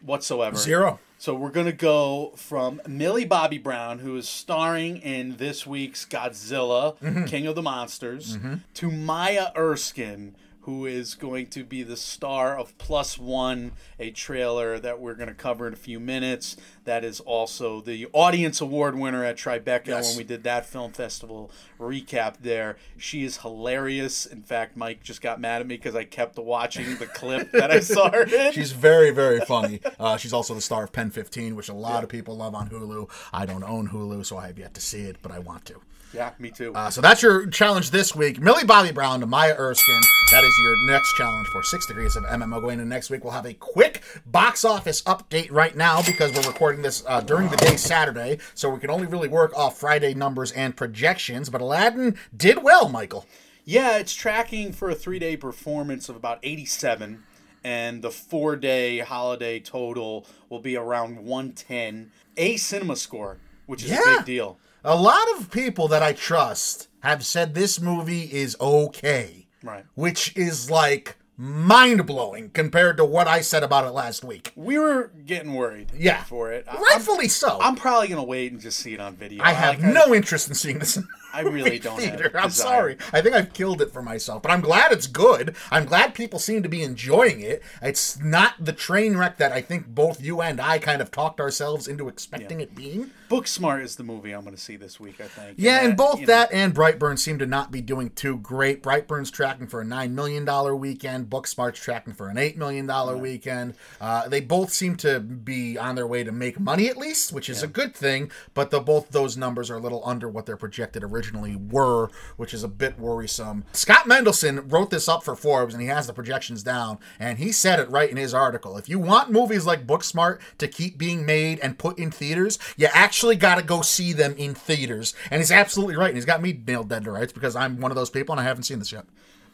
[SPEAKER 4] whatsoever.
[SPEAKER 3] Zero.
[SPEAKER 4] So we're gonna go from Millie Bobby Brown, who is starring in this week's Godzilla,
[SPEAKER 3] Mm-hmm.
[SPEAKER 4] King of the Monsters, to Maya Erskine, who is going to be the star of Plus One, a trailer that we're gonna cover in a few minutes. That is also the audience award winner at Tribeca
[SPEAKER 3] Yes.
[SPEAKER 4] when we did that film festival recap there. She is hilarious. In fact, Mike just got mad at me because I kept watching the clip that I saw her in.
[SPEAKER 3] She's very, very funny. Uh, she's also the star of Pen 15, which a lot of people love on Hulu. I don't own Hulu, so I have yet to see it, but I want to.
[SPEAKER 4] Yeah, me too.
[SPEAKER 3] Uh, so that's your challenge this week. Millie Bobby Brown to Maya Erskine. That is your next challenge for Six Degrees of MMO. Going into next week, we'll have a quick box office update right now because we're recording this uh, during the day Saturday, so we can only really work off Friday numbers and projections. But Aladdin did well, Michael.
[SPEAKER 4] Yeah, it's tracking for a three day performance of about 87, and the four day holiday total will be around 110. A cinema score, which is a big deal.
[SPEAKER 3] A lot of people that I trust have said this movie is okay.
[SPEAKER 4] Right.
[SPEAKER 3] Which is like mind blowing compared to what I said about it last week.
[SPEAKER 4] We were getting worried
[SPEAKER 3] Yeah.
[SPEAKER 4] for it.
[SPEAKER 3] Rightfully so.
[SPEAKER 4] I'm, I'm probably going to wait and just see it on video.
[SPEAKER 3] I have
[SPEAKER 4] like-
[SPEAKER 3] no interest in seeing this.
[SPEAKER 4] I really don't
[SPEAKER 3] Theater. I'm sorry. I think I've killed it for myself, but I'm glad it's good. I'm glad people seem to be enjoying it. It's not the train wreck that I think both you and I kind of talked ourselves into expecting it being.
[SPEAKER 4] Booksmart is the movie I'm going to see this week, I think.
[SPEAKER 3] Yeah, and
[SPEAKER 4] that,
[SPEAKER 3] both
[SPEAKER 4] you know,
[SPEAKER 3] that and Brightburn seem to not be doing too great. Brightburn's tracking for a nine million dollar weekend. Booksmart's tracking for an eight million dollar weekend. Uh, they both seem to be on their way to make money at least, which is a good thing. But the, both those numbers are a little under what they're projected originally were, which is a bit worrisome. Scott Mendelson wrote this up for Forbes, and he has the projections down, and he said it right in his article. If you want movies like Booksmart to keep being made and put in theaters, you actually got to go see them in theaters. And he's absolutely right. And he's got me nailed dead to rights because I'm one of those people and I haven't seen this yet.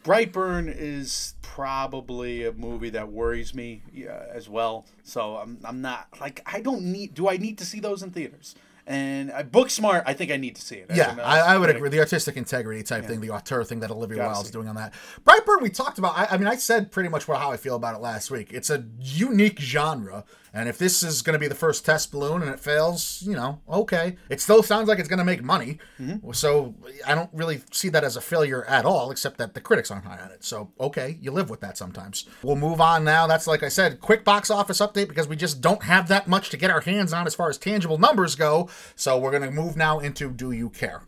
[SPEAKER 4] Brightburn is probably a movie that worries me yeah, as well. So I'm, I'm not like I don't need. Do I need to see those in theaters? And uh, Booksmart, I think I need to see it.
[SPEAKER 3] Yeah, I, I would agree. The artistic integrity type thing, the auteur thing that Olivia Wilde's
[SPEAKER 4] see.
[SPEAKER 3] doing on that. Brightburn, we talked about. I, I mean, I said pretty much what how I feel about it last week. It's a unique genre, and if this is going to be the first test balloon and it fails, you know, okay. It still sounds like it's going to make money,
[SPEAKER 4] Mm-hmm.
[SPEAKER 3] so I don't really see that as a failure at all, except that the critics aren't high on it. So okay, you live with that sometimes. We'll move on now. That's like I said, quick box office update because we just don't have that much to get our hands on as far as tangible numbers go. So we're going to move now into Do You Care?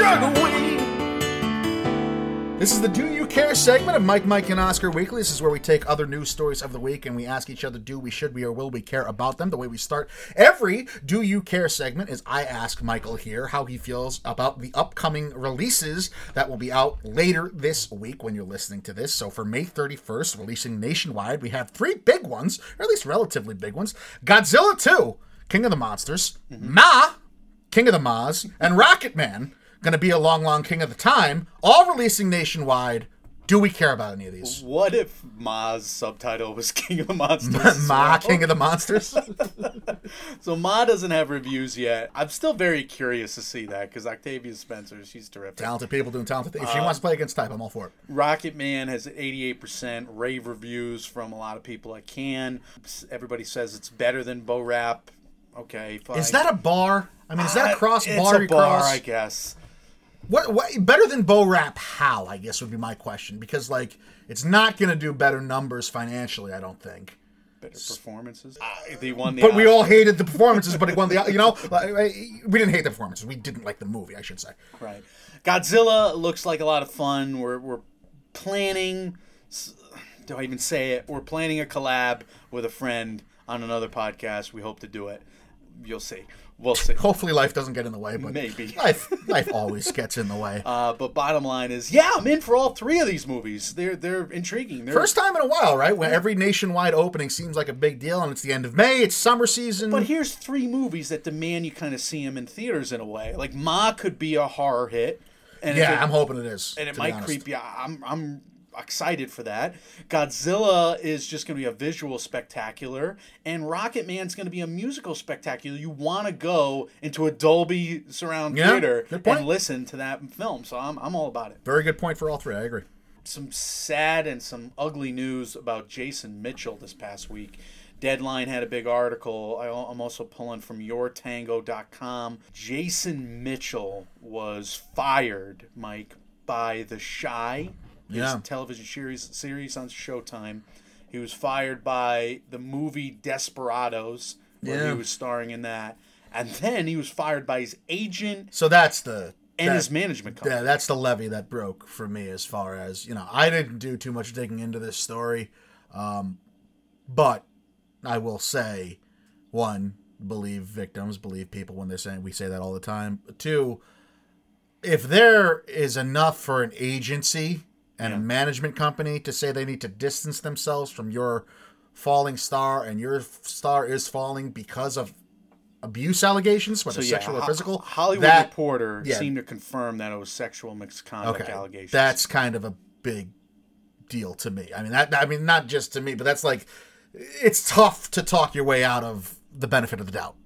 [SPEAKER 3] Why should we? This is the Do You Care segment of Mike, Mike, and Oscar Weekly. This is where we take other news stories of the week and we ask each other, do we, should we, or will we care about them? The way we start every Do You Care segment is I ask Michael here how he feels about the upcoming releases that will be out later this week when you're listening to this. So for May 31st, releasing nationwide, we have three big ones, or at least relatively big ones Godzilla 2, King of the Monsters, mm-hmm. Ma, King of the Maz, and Rocket Man, going to be a long, long King of the Time, all releasing nationwide. Do we care about any of these?
[SPEAKER 4] What if Ma's subtitle was King of the Monsters?
[SPEAKER 3] Ma? King of the Monsters?
[SPEAKER 4] So Ma doesn't have reviews yet. I'm still very curious to see that because Octavia Spencer, she's terrific.
[SPEAKER 3] talented people doing talented things. If she uh, wants to play against type, I'm all for it.
[SPEAKER 4] Rocket Man has 88% rave reviews from a lot of people I can. Everybody says it's better than Bo Rap. Okay, fine.
[SPEAKER 3] Is that a bar? I mean, is that a uh, cross
[SPEAKER 4] It's
[SPEAKER 3] bar?
[SPEAKER 4] a bar, I guess.
[SPEAKER 3] What, what better than Bo Rap? How I guess would be my question because like it's not going to do better numbers financially. I don't think.
[SPEAKER 4] Better performances. Uh, they won the
[SPEAKER 3] But we all hated the performances, but it won the. You know, we didn't hate the performances. We didn't like the movie. I should say.
[SPEAKER 4] Right. Godzilla looks like a lot of fun. We're, we're planning, do I even say it? We're planning a collab with a friend on another podcast. We hope to do it. You'll see. We'll see.
[SPEAKER 3] Hopefully, life doesn't get in the way, but
[SPEAKER 4] Maybe.
[SPEAKER 3] life life always gets in the way.
[SPEAKER 4] Uh, but bottom line is, yeah, I'm in for all three of these movies. They're they're intriguing. They're,
[SPEAKER 3] First time in a while, right? When every nationwide opening seems like a big deal, and it's the end of May, it's summer season.
[SPEAKER 4] But here's three movies that demand you kind of see them in theaters in a way. Like Ma could be a horror hit, and
[SPEAKER 3] yeah,
[SPEAKER 4] it-
[SPEAKER 3] I'm hoping it is.
[SPEAKER 4] and it might
[SPEAKER 3] honest.
[SPEAKER 4] creep you. I'm I'm excited for that. Godzilla is just going to be a visual spectacular, and Rocket Man's going to be a musical spectacular. You want to go into a Dolby surround
[SPEAKER 3] Yeah,
[SPEAKER 4] theater and listen to that film. So I'm I'm all about it.
[SPEAKER 3] Very good point for all three. I agree.
[SPEAKER 4] Some sad and some ugly news about Jason Mitchell this past week. Deadline had a big article. I, I'm also pulling from yourtango.com. Jason Mitchell was fired, Mike, by The Chi, his
[SPEAKER 3] Yeah.
[SPEAKER 4] television series series on Showtime. He was fired by the movie Desperados, where
[SPEAKER 3] Yeah.
[SPEAKER 4] he was starring in that. And then he was fired by his agent
[SPEAKER 3] So that's the
[SPEAKER 4] and
[SPEAKER 3] that-
[SPEAKER 4] his management company.
[SPEAKER 3] Yeah, that's the levee that broke for me as far as, you know, I didn't do too much digging into this story. Um, but I will say, one, believe victims, believe people when they're saying we say that all the time. Two, if there is enough for an agency and a management company to say they need to distance themselves from your falling star and your star is falling because of abuse allegations, whether
[SPEAKER 4] So, yeah,
[SPEAKER 3] sexual or physical,
[SPEAKER 4] Hollywood
[SPEAKER 3] that-
[SPEAKER 4] Reporter
[SPEAKER 3] yeah.
[SPEAKER 4] seemed to confirm that it was sexual misconduct
[SPEAKER 3] okay,
[SPEAKER 4] allegations.
[SPEAKER 3] That's kind of a big deal to me. I mean, that I mean, not just to me, but that's like, it's tough to talk your way out of the benefit of the doubt.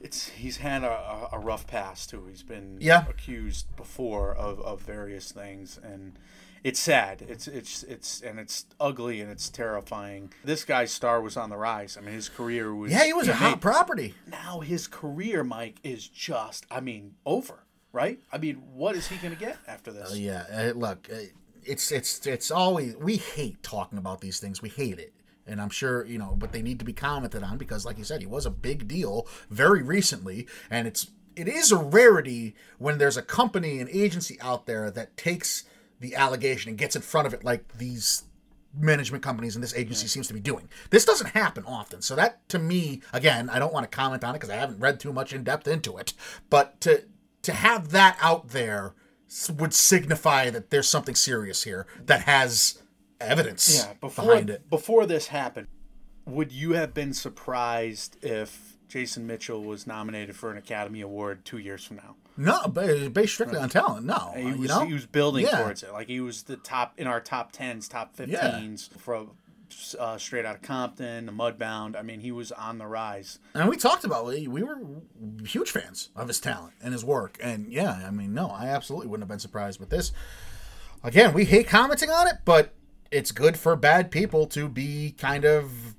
[SPEAKER 4] It's he's had a, a, rough past too. He's been
[SPEAKER 3] Yeah.
[SPEAKER 4] accused before of, of various things, and it's sad. It's it's it's and it's ugly and it's terrifying. This guy's star was on the rise. I mean, his career was
[SPEAKER 3] Yeah, he was a hot property.
[SPEAKER 4] now his career, Mike, is just I mean over. Right? I mean, what is he going to get after this?
[SPEAKER 3] Yeah, uh, look, uh, it's it's it's always we hate talking about these things. We hate it. And I'm sure, you know, but they need to be commented on because like you said, he was a big deal very recently and it's it is a rarity when there's a company an agency out there that takes the allegation and gets in front of it like these management companies and this agency seems to be doing. This doesn't happen often. So that to me, again, I don't want to comment on it because I haven't read too much in depth into it, but to to have that out there would signify that there's something serious here that has evidence
[SPEAKER 4] Yeah, before
[SPEAKER 3] behind it.
[SPEAKER 4] before this happened, would you have been surprised if Jason Mitchell was nominated for an Academy Award two years from now?
[SPEAKER 3] No, ba- based strictly on talent. No,
[SPEAKER 4] He
[SPEAKER 3] Uh, you
[SPEAKER 4] was
[SPEAKER 3] know,
[SPEAKER 4] he was building
[SPEAKER 3] Yeah.
[SPEAKER 4] towards it. Like he was the top in our top tens, top fifteens from uh, straight out of Compton, the Mudbound. I mean, he was on the rise.
[SPEAKER 3] And we talked about we were huge fans of his talent and his work. And yeah, I mean, no, I absolutely wouldn't have been surprised with this. Again, we hate commenting on it, but it's good for bad people to be kind of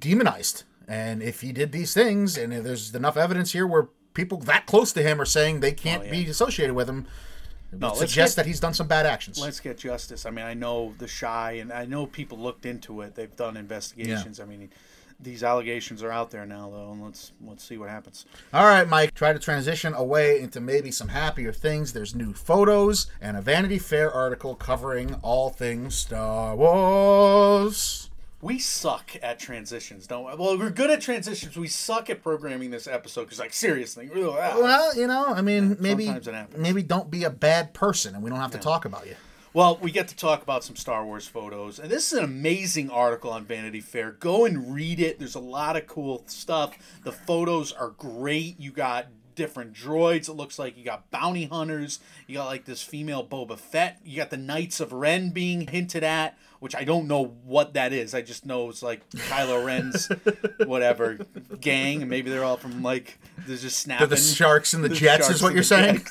[SPEAKER 3] demonized. And if he did these things, and there's enough evidence here where people that close to him are saying they can't
[SPEAKER 4] Oh, yeah.
[SPEAKER 3] be associated with him,
[SPEAKER 4] No,
[SPEAKER 3] would suggest that he's done some bad actions.
[SPEAKER 4] Let's get justice. I mean, I know the Chi, and I know people looked into it. They've done investigations. I mean, these allegations are out there now, though, and let's let's see what happens.
[SPEAKER 3] All right, Mike, try to transition away into maybe some happier things. There's new photos and a Vanity Fair article covering all things Star Wars.
[SPEAKER 4] We suck at transitions, don't we? Well, we're good at transitions. We suck at programming this episode because, like, seriously, ah.
[SPEAKER 3] Well, you know, I mean, maybe
[SPEAKER 4] it happens.
[SPEAKER 3] maybe don't be a bad person, and we don't have to talk about you.
[SPEAKER 4] Well, we get to talk about some Star Wars photos, and this is an amazing article on Vanity Fair. Go and read it. There's a lot of cool stuff. The photos are great. You got different droids. It looks like you got bounty hunters. You got like this female Boba Fett. You got the Knights of Ren being hinted at, which I don't know what that is. I just know it's like Kylo Ren's whatever gang, and maybe they're all from like they're just snapping.
[SPEAKER 3] The sharks and the,
[SPEAKER 4] the
[SPEAKER 3] jets is what you're saying.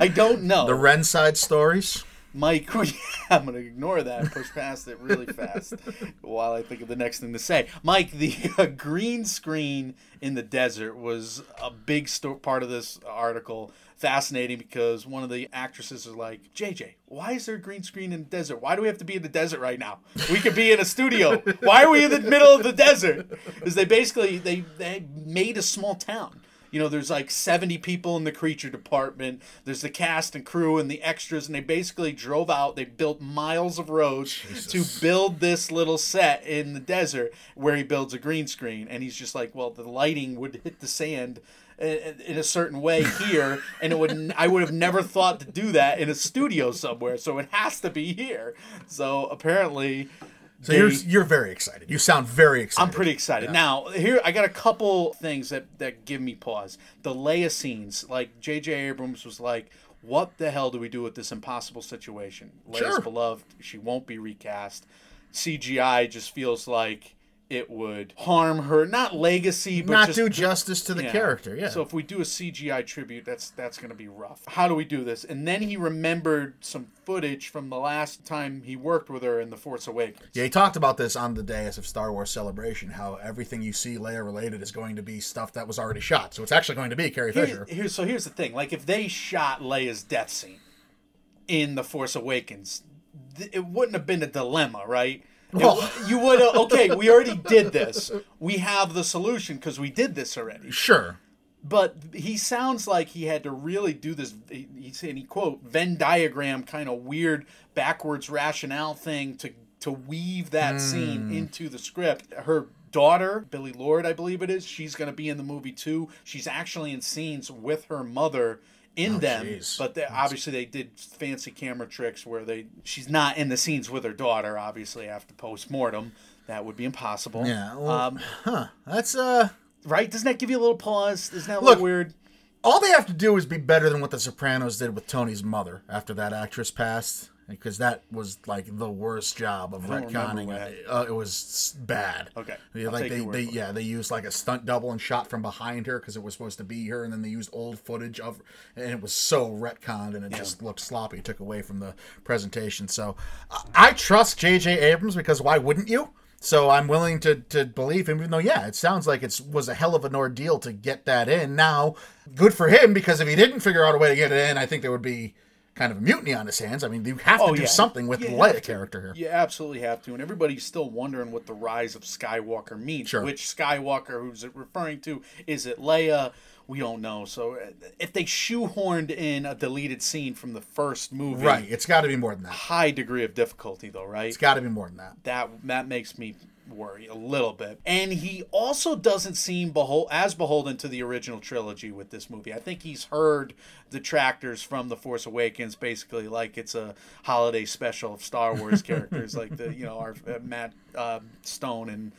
[SPEAKER 4] I don't know.
[SPEAKER 3] the Ren side stories.
[SPEAKER 4] Mike, I'm going to ignore that and push past it really fast while I think of the next thing to say. Mike, the uh, green screen in the desert was a big sto- part of this article. Fascinating because one of the actresses is like, JJ, why is there a green screen in the desert? Why do we have to be in the desert right now? We could be in a studio. Why are we in the middle of the desert? Because they basically they they made a small town. You know, there's like 70 people in the creature department. There's the cast and crew and the extras, and they basically drove out. They built miles of roads to build this little set in the desert where he builds a green screen. And he's just like, well, the lighting would hit the sand in in a certain way here, and it would. I would have never thought to do that in a studio somewhere. So it has to be here. So apparently,
[SPEAKER 3] So
[SPEAKER 4] they-
[SPEAKER 3] you're you're very excited. You sound very excited.
[SPEAKER 4] I'm pretty excited. Now, here I got a couple things that that give me pause. The Leia scenes, like J.J. Abrams was like, "What the hell do we do with this impossible situation?" Leia's
[SPEAKER 3] Sure.
[SPEAKER 4] beloved; she won't be recast. CGI just feels like it would harm her not legacy, but
[SPEAKER 3] Not
[SPEAKER 4] just
[SPEAKER 3] do justice to the
[SPEAKER 4] yeah.
[SPEAKER 3] character. Yeah.
[SPEAKER 4] So if we do a CGI tribute, that's that's going to be rough. How do we do this? And then he remembered some footage from the last time he worked with her in The Force Awakens.
[SPEAKER 3] Yeah, he talked about this on the dais of Star Wars Celebration. How everything you see Leia related is going to be stuff that was already shot. So it's actually going to be Carrie
[SPEAKER 4] Here-
[SPEAKER 3] Fisher.
[SPEAKER 4] here's so here's the thing. Like if they shot Leia's death scene in The Force Awakens, th- it wouldn't have been a dilemma, right?
[SPEAKER 3] Well-
[SPEAKER 4] you would have okay. We already did this. We have the solution because we did this already.
[SPEAKER 3] Sure.
[SPEAKER 4] But he sounds like he had to really do this. He, he said he quote Venn diagram kind of weird backwards rationale thing to to weave that scene hmm. into the script. Her daughter, Billie Lourd, I believe it is, she's going to be in the movie too. She's actually in scenes with her mother in them,
[SPEAKER 3] jeez.
[SPEAKER 4] but they, obviously they did fancy camera tricks where they she's not in the scenes with her daughter. Obviously, after post mortem, that would be impossible.
[SPEAKER 3] Yeah. Well,
[SPEAKER 4] um,
[SPEAKER 3] huh. That's uh.
[SPEAKER 4] right? Doesn't that give you a little pause? Isn't that a
[SPEAKER 3] Look,
[SPEAKER 4] little weird?
[SPEAKER 3] All they have to do is be better than what The Sopranos did with Tony's mother after that actress passed, because that was like the worst job of retconning. it. Uh, it was bad.
[SPEAKER 4] Okay,
[SPEAKER 3] Yeah,
[SPEAKER 4] I'll
[SPEAKER 3] like they, they yeah they used like a stunt double and shot from behind her because it was supposed to be her, and then they used old footage of, and it was so retconned and it just looked sloppy. Took away from the presentation. So I, I trust J.J. Abrams because why wouldn't you? So I'm willing to, to believe him, even though yeah, it sounds like it was a hell of an ordeal to get that in. Now, good for him because if he didn't figure out a way to get it in, I think there would be kind of a mutiny on his hands. I mean, you have to
[SPEAKER 4] Oh,
[SPEAKER 3] do
[SPEAKER 4] yeah.
[SPEAKER 3] something with
[SPEAKER 4] You
[SPEAKER 3] the Leia character here.
[SPEAKER 4] You absolutely have to, and everybody's still wondering what the rise of Skywalker means.
[SPEAKER 3] Sure.
[SPEAKER 4] Which Skywalker, who's it referring to? Is it Leia? We don't know. So if they shoehorned in a deleted scene from the first movie,
[SPEAKER 3] Right, it's got to be more than that.
[SPEAKER 4] High degree of difficulty, though, right?
[SPEAKER 3] It's got to be more than that.
[SPEAKER 4] that that makes me worry a little bit. And he also doesn't seem behol- as beholden to the original trilogy with this movie. I think he's heard detractors from The Force Awakens basically like it's a holiday special of Star Wars characters, like the you know our uh, Matt uh, Stone and.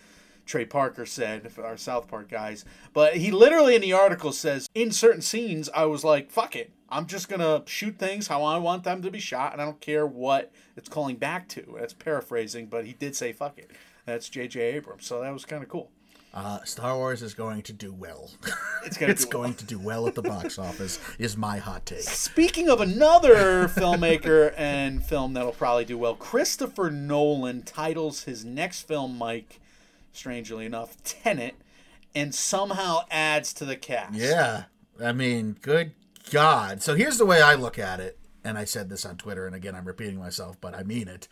[SPEAKER 4] Trey Parker said, our South Park guys. But he literally in the article says, in certain scenes, I was like, fuck it. I'm just going to shoot things how I want them to be shot, and I don't care what it's calling back to. That's paraphrasing, but he did say, fuck it. That's J.J. Abrams. So that was kind of cool.
[SPEAKER 3] Uh, Star Wars is going to do well.
[SPEAKER 4] It's gonna
[SPEAKER 3] it's
[SPEAKER 4] do well.
[SPEAKER 3] going to do well at the box office. Is my hot take.
[SPEAKER 4] Speaking of another filmmaker and film that'll probably do well, Christopher Nolan titles his next film, Mike, strangely enough, Tenet, and somehow adds to the cast.
[SPEAKER 3] Yeah, I mean, good God. So here's the way I look at it, and I said this on Twitter, and again, I'm repeating myself, but I mean it.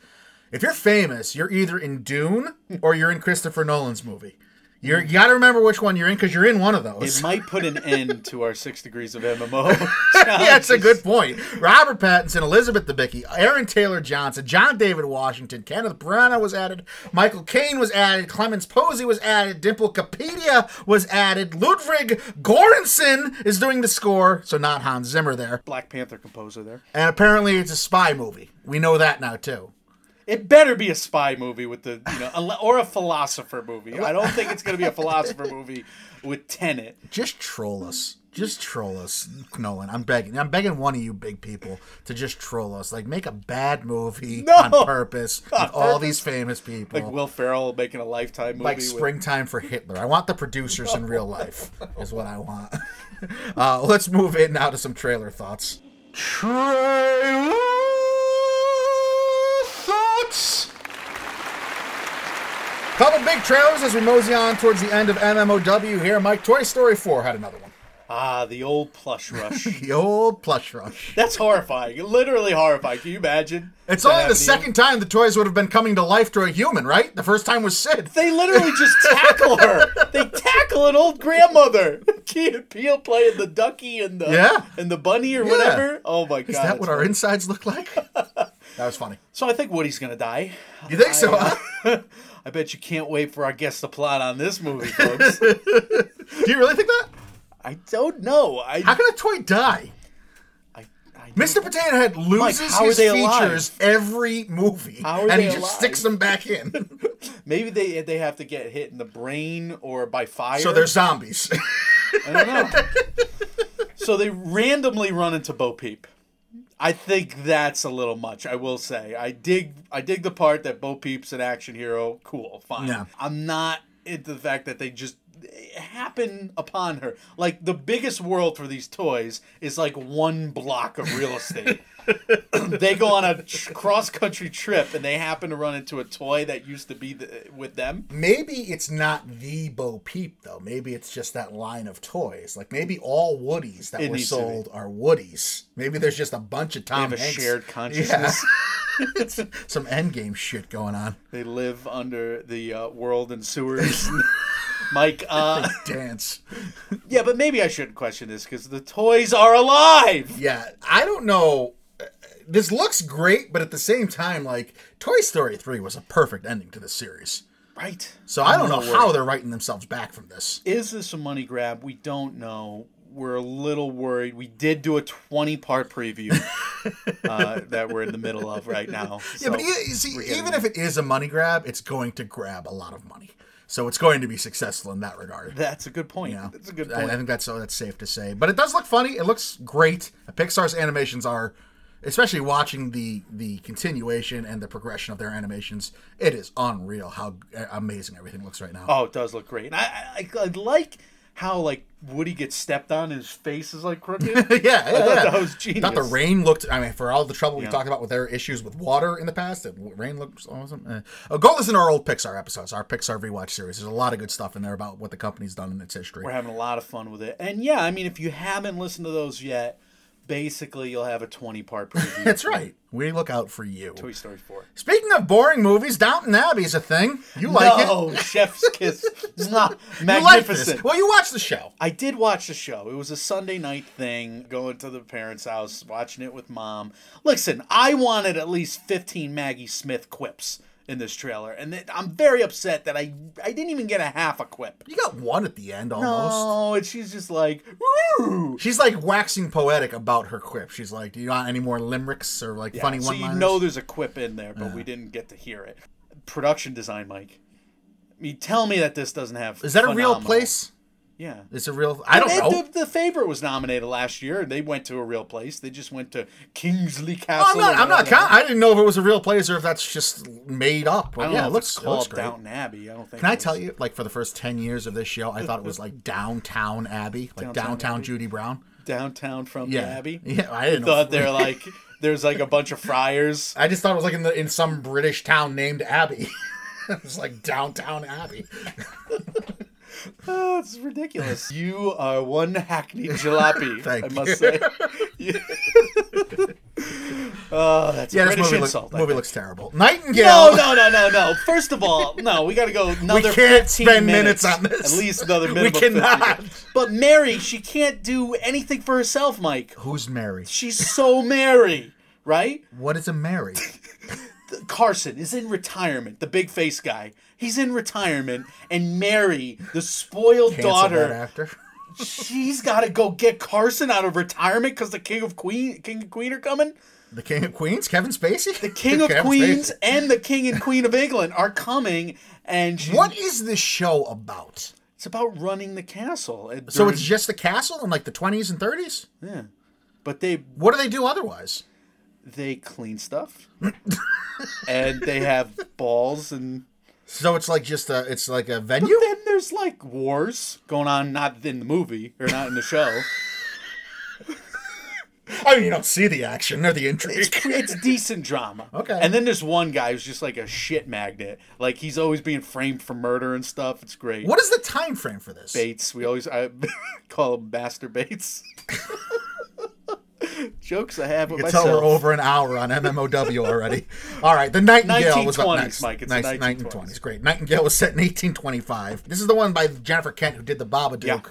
[SPEAKER 3] If you're famous, you're either in Dune or you're in Christopher Nolan's movie. You're, you got to remember which one you're in because you're in one of those.
[SPEAKER 4] It might put an end to our six degrees of MMO.
[SPEAKER 3] That's a good point. Robert Pattinson, Elizabeth Debicki, Aaron Taylor Johnson, John David Washington, Kenneth Branagh was added, Michael Caine was added, Clémence Poésy was added, Dimple Kapadia was added, Ludwig Göransson is doing the score, so not Hans Zimmer there.
[SPEAKER 4] Black Panther composer there.
[SPEAKER 3] And apparently it's a spy movie. We know that now too.
[SPEAKER 4] It better be a spy movie with the you know, or a philosopher movie. I don't think it's going to be a philosopher movie with Tenet.
[SPEAKER 3] Just troll us. Just troll us, Nolan. I'm begging. I'm begging one of you big people to just troll us. Like make a bad movie
[SPEAKER 4] No!
[SPEAKER 3] on purpose
[SPEAKER 4] On
[SPEAKER 3] with all these famous people.
[SPEAKER 4] Like Will Ferrell making a lifetime movie.
[SPEAKER 3] like
[SPEAKER 4] with-
[SPEAKER 3] springtime for Hitler. I want the producers in real life. Is what I want. Uh, let's move in now to some trailer thoughts. Trailer thoughts. Couple big trailers as we mosey on towards the end of MMOW here. Mike, Toy Story 4 had another one.
[SPEAKER 4] ah, the old plush rush.
[SPEAKER 3] The old plush rush.
[SPEAKER 4] That's horrifying. Literally horrifying. Can you imagine?
[SPEAKER 3] It's only the
[SPEAKER 4] happening to you?
[SPEAKER 3] second time the toys would have been coming to life to a human, right? The first time was Sid.
[SPEAKER 4] They literally just tackle her. They tackle an old grandmother. Key and Peele playing the ducky and the
[SPEAKER 3] Yeah.
[SPEAKER 4] and the bunny or whatever. Oh my god.
[SPEAKER 3] Is that what our insides look like? That was funny.
[SPEAKER 4] So I think Woody's gonna die.
[SPEAKER 3] You think so? huh?
[SPEAKER 4] I bet you can't wait for our guest to plot on this movie, folks.
[SPEAKER 3] Do you really think that?
[SPEAKER 4] I don't know. I,
[SPEAKER 3] How can a toy die?
[SPEAKER 4] I, I
[SPEAKER 3] Mr. Potato Head loses
[SPEAKER 4] how are
[SPEAKER 3] his
[SPEAKER 4] they alive?
[SPEAKER 3] features every movie,
[SPEAKER 4] How are
[SPEAKER 3] and he
[SPEAKER 4] they
[SPEAKER 3] just sticks them back in.
[SPEAKER 4] maybe they they have to get hit in the brain or by fire.
[SPEAKER 3] so they're zombies.
[SPEAKER 4] I don't know. so they randomly run into Bo Peep. I think that's a little much. I will say. I dig. I dig the part that Bo Peep's an action hero. Cool, fine.
[SPEAKER 3] Yeah.
[SPEAKER 4] I'm not into the fact that they just happen upon her. Like the biggest world for these toys is like one block of real estate. they go on a tr- cross country trip and they happen to run into a toy that used to be the, with them.
[SPEAKER 3] Maybe it's not the Bo Peep though. Maybe it's just that line of toys. Like maybe all Woodies that
[SPEAKER 4] It
[SPEAKER 3] were
[SPEAKER 4] needs to be.
[SPEAKER 3] sold are Woodies. Maybe there's just a bunch of
[SPEAKER 4] They
[SPEAKER 3] Tom
[SPEAKER 4] have a shared consciousness.
[SPEAKER 3] Some endgame shit going on.
[SPEAKER 4] They live under the uh, world and sewers. Mike, uh,
[SPEAKER 3] Dance.
[SPEAKER 4] yeah, but maybe I shouldn't question this because the toys are alive.
[SPEAKER 3] Yeah, I don't know. This looks great, but at the same time, like Toy Story 3 was a perfect ending to the series.
[SPEAKER 4] Right.
[SPEAKER 3] So I don't know
[SPEAKER 4] I'm
[SPEAKER 3] how they're writing themselves back from this.
[SPEAKER 4] Is this a money grab? We don't know. We're a little worried. We did do a 20 part preview uh, that we're in the middle of right now.
[SPEAKER 3] Yeah, but e- you see, even if it is a money grab, it's going to grab a lot of money. So it's going to be successful in that regard.
[SPEAKER 4] That's a good point.
[SPEAKER 3] You know,
[SPEAKER 4] That's a good
[SPEAKER 3] I,
[SPEAKER 4] point.
[SPEAKER 3] I think that's that's safe to say. But it does look funny. It looks great. Pixar's animations are, especially watching the the continuation and the progression of their animations. It is unreal how amazing everything looks right now.
[SPEAKER 4] oh, it does look great. And I, I, I like how like Woody gets stepped on and his face is like crooked.
[SPEAKER 3] yeah, yeah,
[SPEAKER 4] I thought
[SPEAKER 3] yeah.
[SPEAKER 4] that was genius.
[SPEAKER 3] Thought the rain looked. I mean, for all the trouble we talked about with their issues with water in the past, the rain looks awesome. Eh. Uh, go listen to our old Pixar episodes, our Pixar rewatch series. There's a lot of good stuff in there about what the company's done in its history.
[SPEAKER 4] We're having a lot of fun with it. And yeah, I mean, if you haven't listened to those yet, basically you'll have a 20 part preview.
[SPEAKER 3] That's right. We look out for you.
[SPEAKER 4] Toy Story 4.
[SPEAKER 3] Speaking of boring movies, Downton Abbey's a thing. You like
[SPEAKER 4] no,
[SPEAKER 3] it?
[SPEAKER 4] Chef's Kiss. Mwah.
[SPEAKER 3] You like
[SPEAKER 4] Magnificent.
[SPEAKER 3] Well, you watched the show.
[SPEAKER 4] I did watch the show. It was a Sunday night thing, going to the parents' house, watching it with mom. Listen, I wanted at least 15 Maggie Smith quips in this trailer, and it, I'm very upset that I I didn't even get a half a quip.
[SPEAKER 3] You got one at the end almost.
[SPEAKER 4] No, and she's just like, woo!
[SPEAKER 3] She's like waxing poetic about her quip. She's like, "Do you want any more limericks or like funny
[SPEAKER 4] so
[SPEAKER 3] one
[SPEAKER 4] you know there's a quip in there, but we didn't get to hear it. Production design, Mike. I mean, tell me that this doesn't have.
[SPEAKER 3] Is that a real place?
[SPEAKER 4] Yeah.
[SPEAKER 3] It's a real. I don't know.
[SPEAKER 4] The, the favorite was nominated last year, they went to a real place. They just went to Kingsley Castle.
[SPEAKER 3] I'm not. I'm not. Count, I didn't know if it was a real place or if that's just made up.
[SPEAKER 4] I don't
[SPEAKER 3] yeah,
[SPEAKER 4] know
[SPEAKER 3] it looks,
[SPEAKER 4] it's
[SPEAKER 3] it looks
[SPEAKER 4] called. Downton Abbey. I don't think.
[SPEAKER 3] Can I tell you, like for the first ten years of this show, I thought it was like downtown Abbey, like
[SPEAKER 4] Downtown
[SPEAKER 3] downtown
[SPEAKER 4] Abbey?
[SPEAKER 3] Judy Brown.
[SPEAKER 4] downtown from
[SPEAKER 3] Yeah,
[SPEAKER 4] the Abbey?
[SPEAKER 3] yeah. I didn't.
[SPEAKER 4] Thought they're like there's like a bunch of friars.
[SPEAKER 3] I just thought it was like in the in some British town named Abbey. it was like downtown Abbey.
[SPEAKER 4] Ah, oh, it's ridiculous. You are one hackneyed jalopy.
[SPEAKER 3] Thank
[SPEAKER 4] I
[SPEAKER 3] you.
[SPEAKER 4] must say. oh, that's
[SPEAKER 3] Yeah,
[SPEAKER 4] a British
[SPEAKER 3] movie, look-
[SPEAKER 4] insult. I
[SPEAKER 3] movie looks terrible. Nightingale.
[SPEAKER 4] No, no, no, no, no. First of all, no, we got to go another
[SPEAKER 3] We can't
[SPEAKER 4] 15
[SPEAKER 3] spend
[SPEAKER 4] minutes,
[SPEAKER 3] minutes on this.
[SPEAKER 4] At least another minute.
[SPEAKER 3] We cannot.
[SPEAKER 4] But Mary, she can't do anything for herself, Mike.
[SPEAKER 3] Who's Mary?
[SPEAKER 4] She's so Mary, right?
[SPEAKER 3] What is a Mary?
[SPEAKER 4] Carson is in retirement, the big face guy. He's in retirement, and Mary, the spoiled
[SPEAKER 3] Cancel
[SPEAKER 4] daughter,
[SPEAKER 3] actor.
[SPEAKER 4] she's got to go get Carson out of retirement because the king of queen, king and queen are coming.
[SPEAKER 3] The King of Queens, Kevin Spacey.
[SPEAKER 4] The king of
[SPEAKER 3] Kevin
[SPEAKER 4] queens
[SPEAKER 3] Spacey.
[SPEAKER 4] and the king and queen of England are coming, and she's,
[SPEAKER 3] What is this show about?
[SPEAKER 4] It's about running the castle.
[SPEAKER 3] So it's just the castle in like the 20s and 30s?
[SPEAKER 4] yeah, but they
[SPEAKER 3] What do they do otherwise?
[SPEAKER 4] they clean stuff, and they have balls and.
[SPEAKER 3] So it's like just a it's like a
[SPEAKER 4] But
[SPEAKER 3] venue?
[SPEAKER 4] then there's like wars going on, not in the movie or not in the show.
[SPEAKER 3] I mean, you don't see the action or the intrigue.
[SPEAKER 4] It's, it's decent drama.
[SPEAKER 3] Okay.
[SPEAKER 4] And then there's one guy who's just like a shit magnet. Like he's always being framed for murder and stuff. It's great.
[SPEAKER 3] What is the time frame for this?
[SPEAKER 4] Bates? We always I call him Master Bates. Jokes I have
[SPEAKER 3] You can tell
[SPEAKER 4] myself.
[SPEAKER 3] we're over an hour on MMOW already. All right, the Nightingale was up
[SPEAKER 4] 1920s,
[SPEAKER 3] next.
[SPEAKER 4] Mike, it's
[SPEAKER 3] nice
[SPEAKER 4] 1920s.
[SPEAKER 3] 1920s. Great. Nightingale was set in 1825. This is the one by Jennifer Kent who did the Babadook.
[SPEAKER 4] Yeah.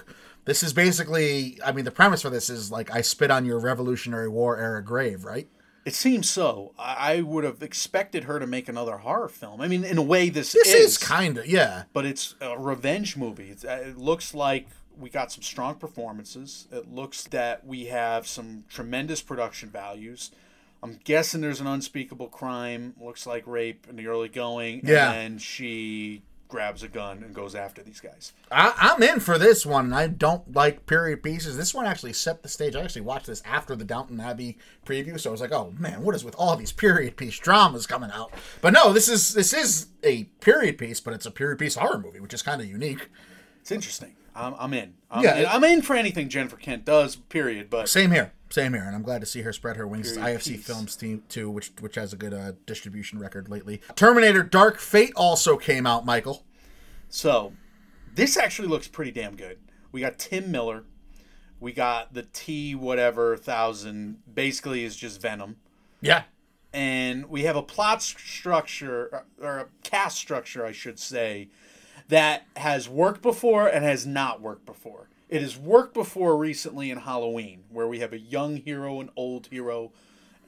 [SPEAKER 3] This is basically, I mean, the premise for this is like I spit on your Revolutionary War era grave, right?
[SPEAKER 4] It seems so. I would have expected her to make another horror film. I mean, in a way, this,
[SPEAKER 3] This is,
[SPEAKER 4] is
[SPEAKER 3] kind of yeah.
[SPEAKER 4] but it's a revenge movie. It's, uh, it looks like we got some strong performances. It looks that we have some tremendous production values. I'm guessing there's an unspeakable crime. Looks like rape in the early going.
[SPEAKER 3] Yeah.
[SPEAKER 4] And she grabs a gun and goes after these guys.
[SPEAKER 3] I, I'm in for this one. I don't like period pieces. This one actually set the stage. I actually watched this after the Downton Abbey preview, so I was like, "Oh man, what is with all these period piece dramas coming out?" But no, this is this is a period piece, but it's a period piece horror movie, which is kind of unique.
[SPEAKER 4] It's interesting. I'm, I'm in. I'm,
[SPEAKER 3] Yeah,
[SPEAKER 4] in. I'm in for anything Jennifer Kent does. Period. But
[SPEAKER 3] Same here, same here, and I'm glad to see her spread her wings.
[SPEAKER 4] Period
[SPEAKER 3] IFC
[SPEAKER 4] piece.
[SPEAKER 3] Films team too, which which has a good uh, distribution record lately. Terminator: Dark Fate also came out, Michael.
[SPEAKER 4] So, this actually looks pretty damn good. We got Tim Miller. We got the T whatever thousand. Basically, is just Venom.
[SPEAKER 3] Yeah,
[SPEAKER 4] and we have a plot structure or a cast structure, I should say, that has worked before and has not worked before. It has worked before recently in Halloween, where we have a young hero, an old hero,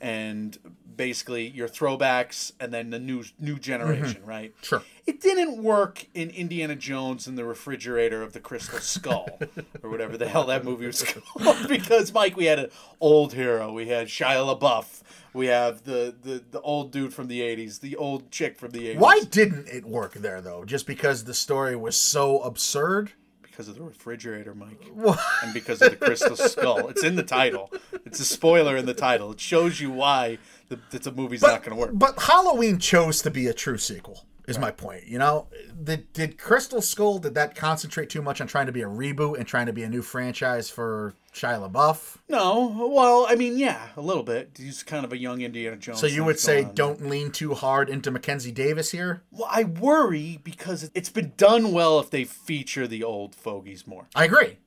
[SPEAKER 4] and basically your throwbacks, and then the new new generation, mm-hmm. right?
[SPEAKER 3] Sure.
[SPEAKER 4] It didn't work in Indiana Jones and the refrigerator of the Crystal Skull, or whatever the hell that movie was called. because Mike, we had an old hero. We had Shia LaBeouf. We have the, the, the old dude from the '80s, the old chick from the '80s.
[SPEAKER 3] why didn't it work there though? Just because the story was so absurd.
[SPEAKER 4] Because of the refrigerator, Mike, and because of the Crystal Skull. It's in the title. It's a spoiler in the title. It shows you why the, that the movie's not going to work.
[SPEAKER 3] But Halloween chose to be a true sequel. Is my point. You know, did did Crystal Skull did that concentrate too much on trying to be a reboot and trying to be a new franchise for Shia LaBeouf?
[SPEAKER 4] No, well, I mean, yeah, a little bit. He's kind of a young Indiana Jones.
[SPEAKER 3] So you would say don't lean too hard into Mackenzie Davis here.
[SPEAKER 4] Well, I worry because it's been done well if they feature the old fogies more.
[SPEAKER 3] I agree.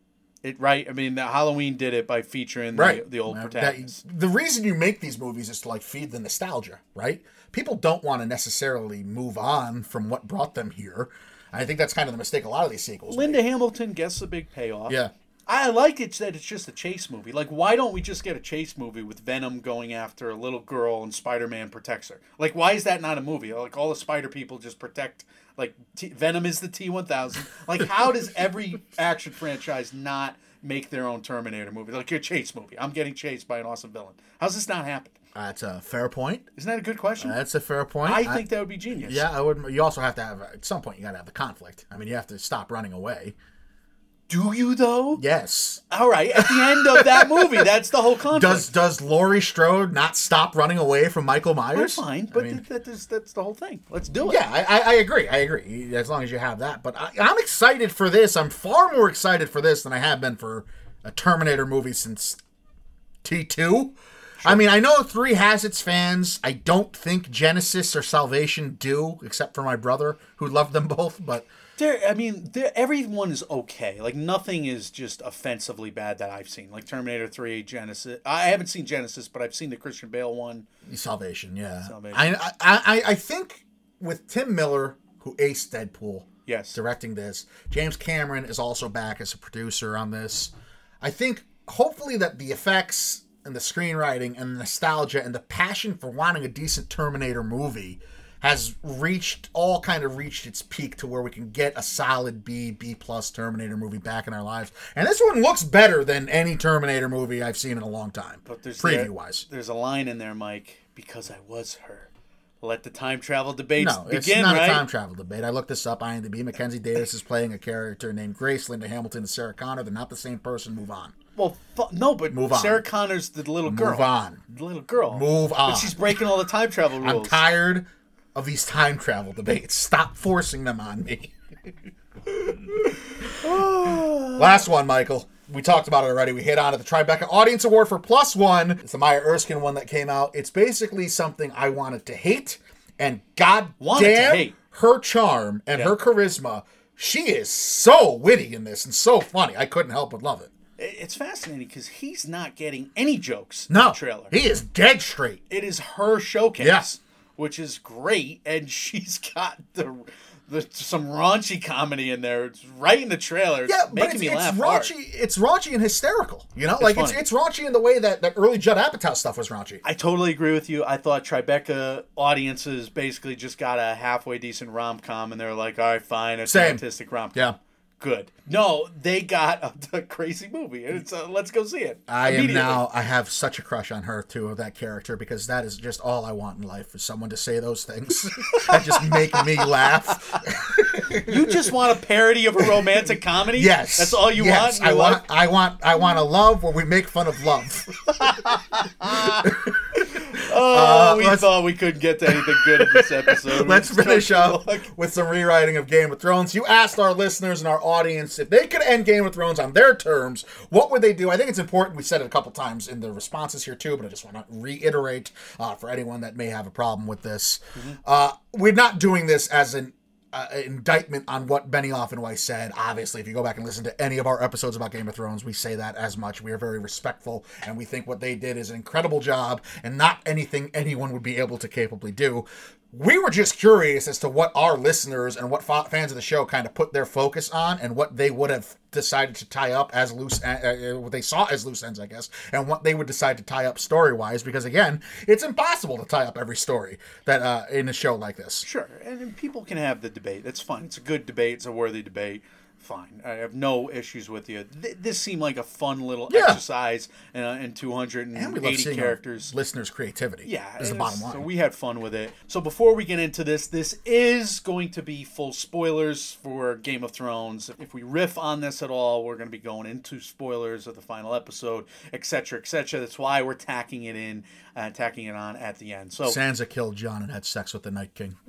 [SPEAKER 4] It right? I mean, the Halloween did it by featuring
[SPEAKER 3] Right.
[SPEAKER 4] the, the old
[SPEAKER 3] that-
[SPEAKER 4] protagonists.
[SPEAKER 3] the reason you make these movies is to like feed the nostalgia, right? People don't want to necessarily move on from what brought them here. I think that's kind of the mistake a lot of these sequels. make.
[SPEAKER 4] Linda Hamilton gets the big payoff.
[SPEAKER 3] Yeah.
[SPEAKER 4] I like it that it's just a chase movie. Like, why don't we just get a chase movie with Venom going after a little girl and Spider Man protects her? Like, why is that not a movie? Like, all the Spider people just protect. Like, T- Venom is the T one thousand. Like, how does every action franchise not make their own Terminator movie? Like, your chase movie. I'm getting chased by an awesome villain. How's this not happen?
[SPEAKER 3] That's a fair point.
[SPEAKER 4] Isn't that a good question?
[SPEAKER 3] That's a fair point.
[SPEAKER 4] I think that would be genius.
[SPEAKER 3] Yeah, I would. You also have to have at some point. You got to have the conflict. I mean, you have to stop running away.
[SPEAKER 4] Do you though?
[SPEAKER 3] Yes.
[SPEAKER 4] All right. At the end of that movie, that's the whole conflict.
[SPEAKER 3] Does Does Laurie Strode not stop running away from Michael Myers?
[SPEAKER 4] That's fine, but
[SPEAKER 3] I mean,
[SPEAKER 4] that, that is, that's the whole thing. Let's do it.
[SPEAKER 3] yeah, I, I, I agree. I agree. As long as you have that, but I, I'm excited for this. I'm far more excited for this than I have been for a Terminator movie since T2. I mean, I know three has its fans. I don't think Genisys or Salvation do, except for my brother who loved them both. But
[SPEAKER 4] There, I mean, there, everyone is okay. Like nothing is just offensively bad that I've seen. Like Terminator Three, Genisys. I haven't seen Genisys, but I've seen the Christian Bale one.
[SPEAKER 3] Salvation, yeah.
[SPEAKER 4] Salvation.
[SPEAKER 3] I, I, I, I think with Tim Miller, who aced Deadpool,
[SPEAKER 4] Yes.
[SPEAKER 3] directing this, James Cameron is also back as a producer on this. I think hopefully that the effects and the screenwriting and the nostalgia and the passion for wanting a decent Terminator movie has reached all kind of reached its peak to where we can get a solid B B plus Terminator movie back in our lives. And this one looks better than any Terminator movie I've seen in a long time.
[SPEAKER 4] But there's
[SPEAKER 3] preview wise.
[SPEAKER 4] There's a line in there, Mike, because I was her. Let the time travel debates
[SPEAKER 3] No, it's not
[SPEAKER 4] right?
[SPEAKER 3] a time travel debate. I looked this up. IMDb. Mackenzie Davis is playing a character named Grace. Linda Hamilton and Sarah Connor. They're not the same person. Move on.
[SPEAKER 4] Well, fu- no, but
[SPEAKER 3] Move on.
[SPEAKER 4] Sarah Connor's the little girl.
[SPEAKER 3] Move on.
[SPEAKER 4] The little girl.
[SPEAKER 3] Move on.
[SPEAKER 4] But she's breaking all the time travel rules.
[SPEAKER 3] I'm tired of these time travel debates. Stop forcing them on me. Last one, Michael. We talked about it already. We hit on it. The Tribeca Audience Award for Plus One. It's the Maya Erskine one that came out. It's basically something I wanted to hate, and god
[SPEAKER 4] Wanted to
[SPEAKER 3] damn
[SPEAKER 4] hate.
[SPEAKER 3] her charm and her charisma. She is so witty in this and so funny. I couldn't help but love it.
[SPEAKER 4] It's fascinating because he's not getting any jokes in
[SPEAKER 3] No,
[SPEAKER 4] the trailer.
[SPEAKER 3] he is dead straight.
[SPEAKER 4] it is her showcase,
[SPEAKER 3] Yeah.
[SPEAKER 4] which is great, and she's got the, the some raunchy comedy in there. It's right in the trailer. It's
[SPEAKER 3] Yeah, but
[SPEAKER 4] making
[SPEAKER 3] it's,
[SPEAKER 4] me
[SPEAKER 3] it's
[SPEAKER 4] laugh hard.
[SPEAKER 3] raunchy. It's raunchy and hysterical. You know, like it's
[SPEAKER 4] funny.
[SPEAKER 3] it's raunchy in the way that that early Judd Apatow stuff was raunchy.
[SPEAKER 4] I totally agree with you. I thought Tribeca audiences basically just got a halfway decent rom com, and they're like, "All right, fine, it's
[SPEAKER 3] Same.
[SPEAKER 4] an artistic rom com."
[SPEAKER 3] Yeah,
[SPEAKER 4] Good. No, they got a, a crazy movie. and It's uh, let's go see it.
[SPEAKER 3] I am now. I have such a crush on her too, of that character, because that is just all I want in life is someone to say those things that just make me laugh.
[SPEAKER 4] You just want a parody of a romantic comedy?
[SPEAKER 3] Yes,
[SPEAKER 4] That's all you
[SPEAKER 3] yes,
[SPEAKER 4] want. in your
[SPEAKER 3] I want.
[SPEAKER 4] life?
[SPEAKER 3] I want. I want a love where we make fun of love.
[SPEAKER 4] Oh, we
[SPEAKER 3] Uh, let's-
[SPEAKER 4] thought we couldn't get to anything good in this episode. We
[SPEAKER 3] Let's finish up
[SPEAKER 4] look.
[SPEAKER 3] with some rewriting of Game of Thrones. You asked our listeners and our audience if they could end Game of Thrones on their terms, what would they do? I think it's important. We said it a couple times in the responses here too, but I just want to reiterate uh, for anyone that may have a problem with this. Uh, we're not doing this as an uh, indictment on what Benioff and Weiss said. Obviously, if you go back and listen to any of our episodes about Game of Thrones, we say that as much. We are very respectful, and we think what they did is an incredible job, and not anything anyone would be able to capably do. We were just curious as to what our listeners and what fa- fans of the show kind of put their focus on, and what they would have decided to tie up as loose, uh, uh, what they saw as loose ends, I guess, and what they would decide to tie up story wise. Because again, it's impossible to tie up every story that uh, in a show like this.
[SPEAKER 4] Sure, and people can have the debate. That's fine. It's a good debate. It's a worthy debate. Fine. I have no issues with you. Th- this seemed like a fun little
[SPEAKER 3] Yeah.
[SPEAKER 4] exercise uh, in
[SPEAKER 3] And we love
[SPEAKER 4] 280 characters.
[SPEAKER 3] listeners' creativity.
[SPEAKER 4] Yeah,
[SPEAKER 3] is the bottom line.
[SPEAKER 4] So we had fun with it. So before we get into this, this is going to be full spoilers for Game of Thrones. If we riff on this at all, we're going to be going into spoilers of the final episode, etc., etc. That's why we're tacking it in, uh, tacking it on at the end. So
[SPEAKER 3] Sansa killed Jon and had sex with the Night King.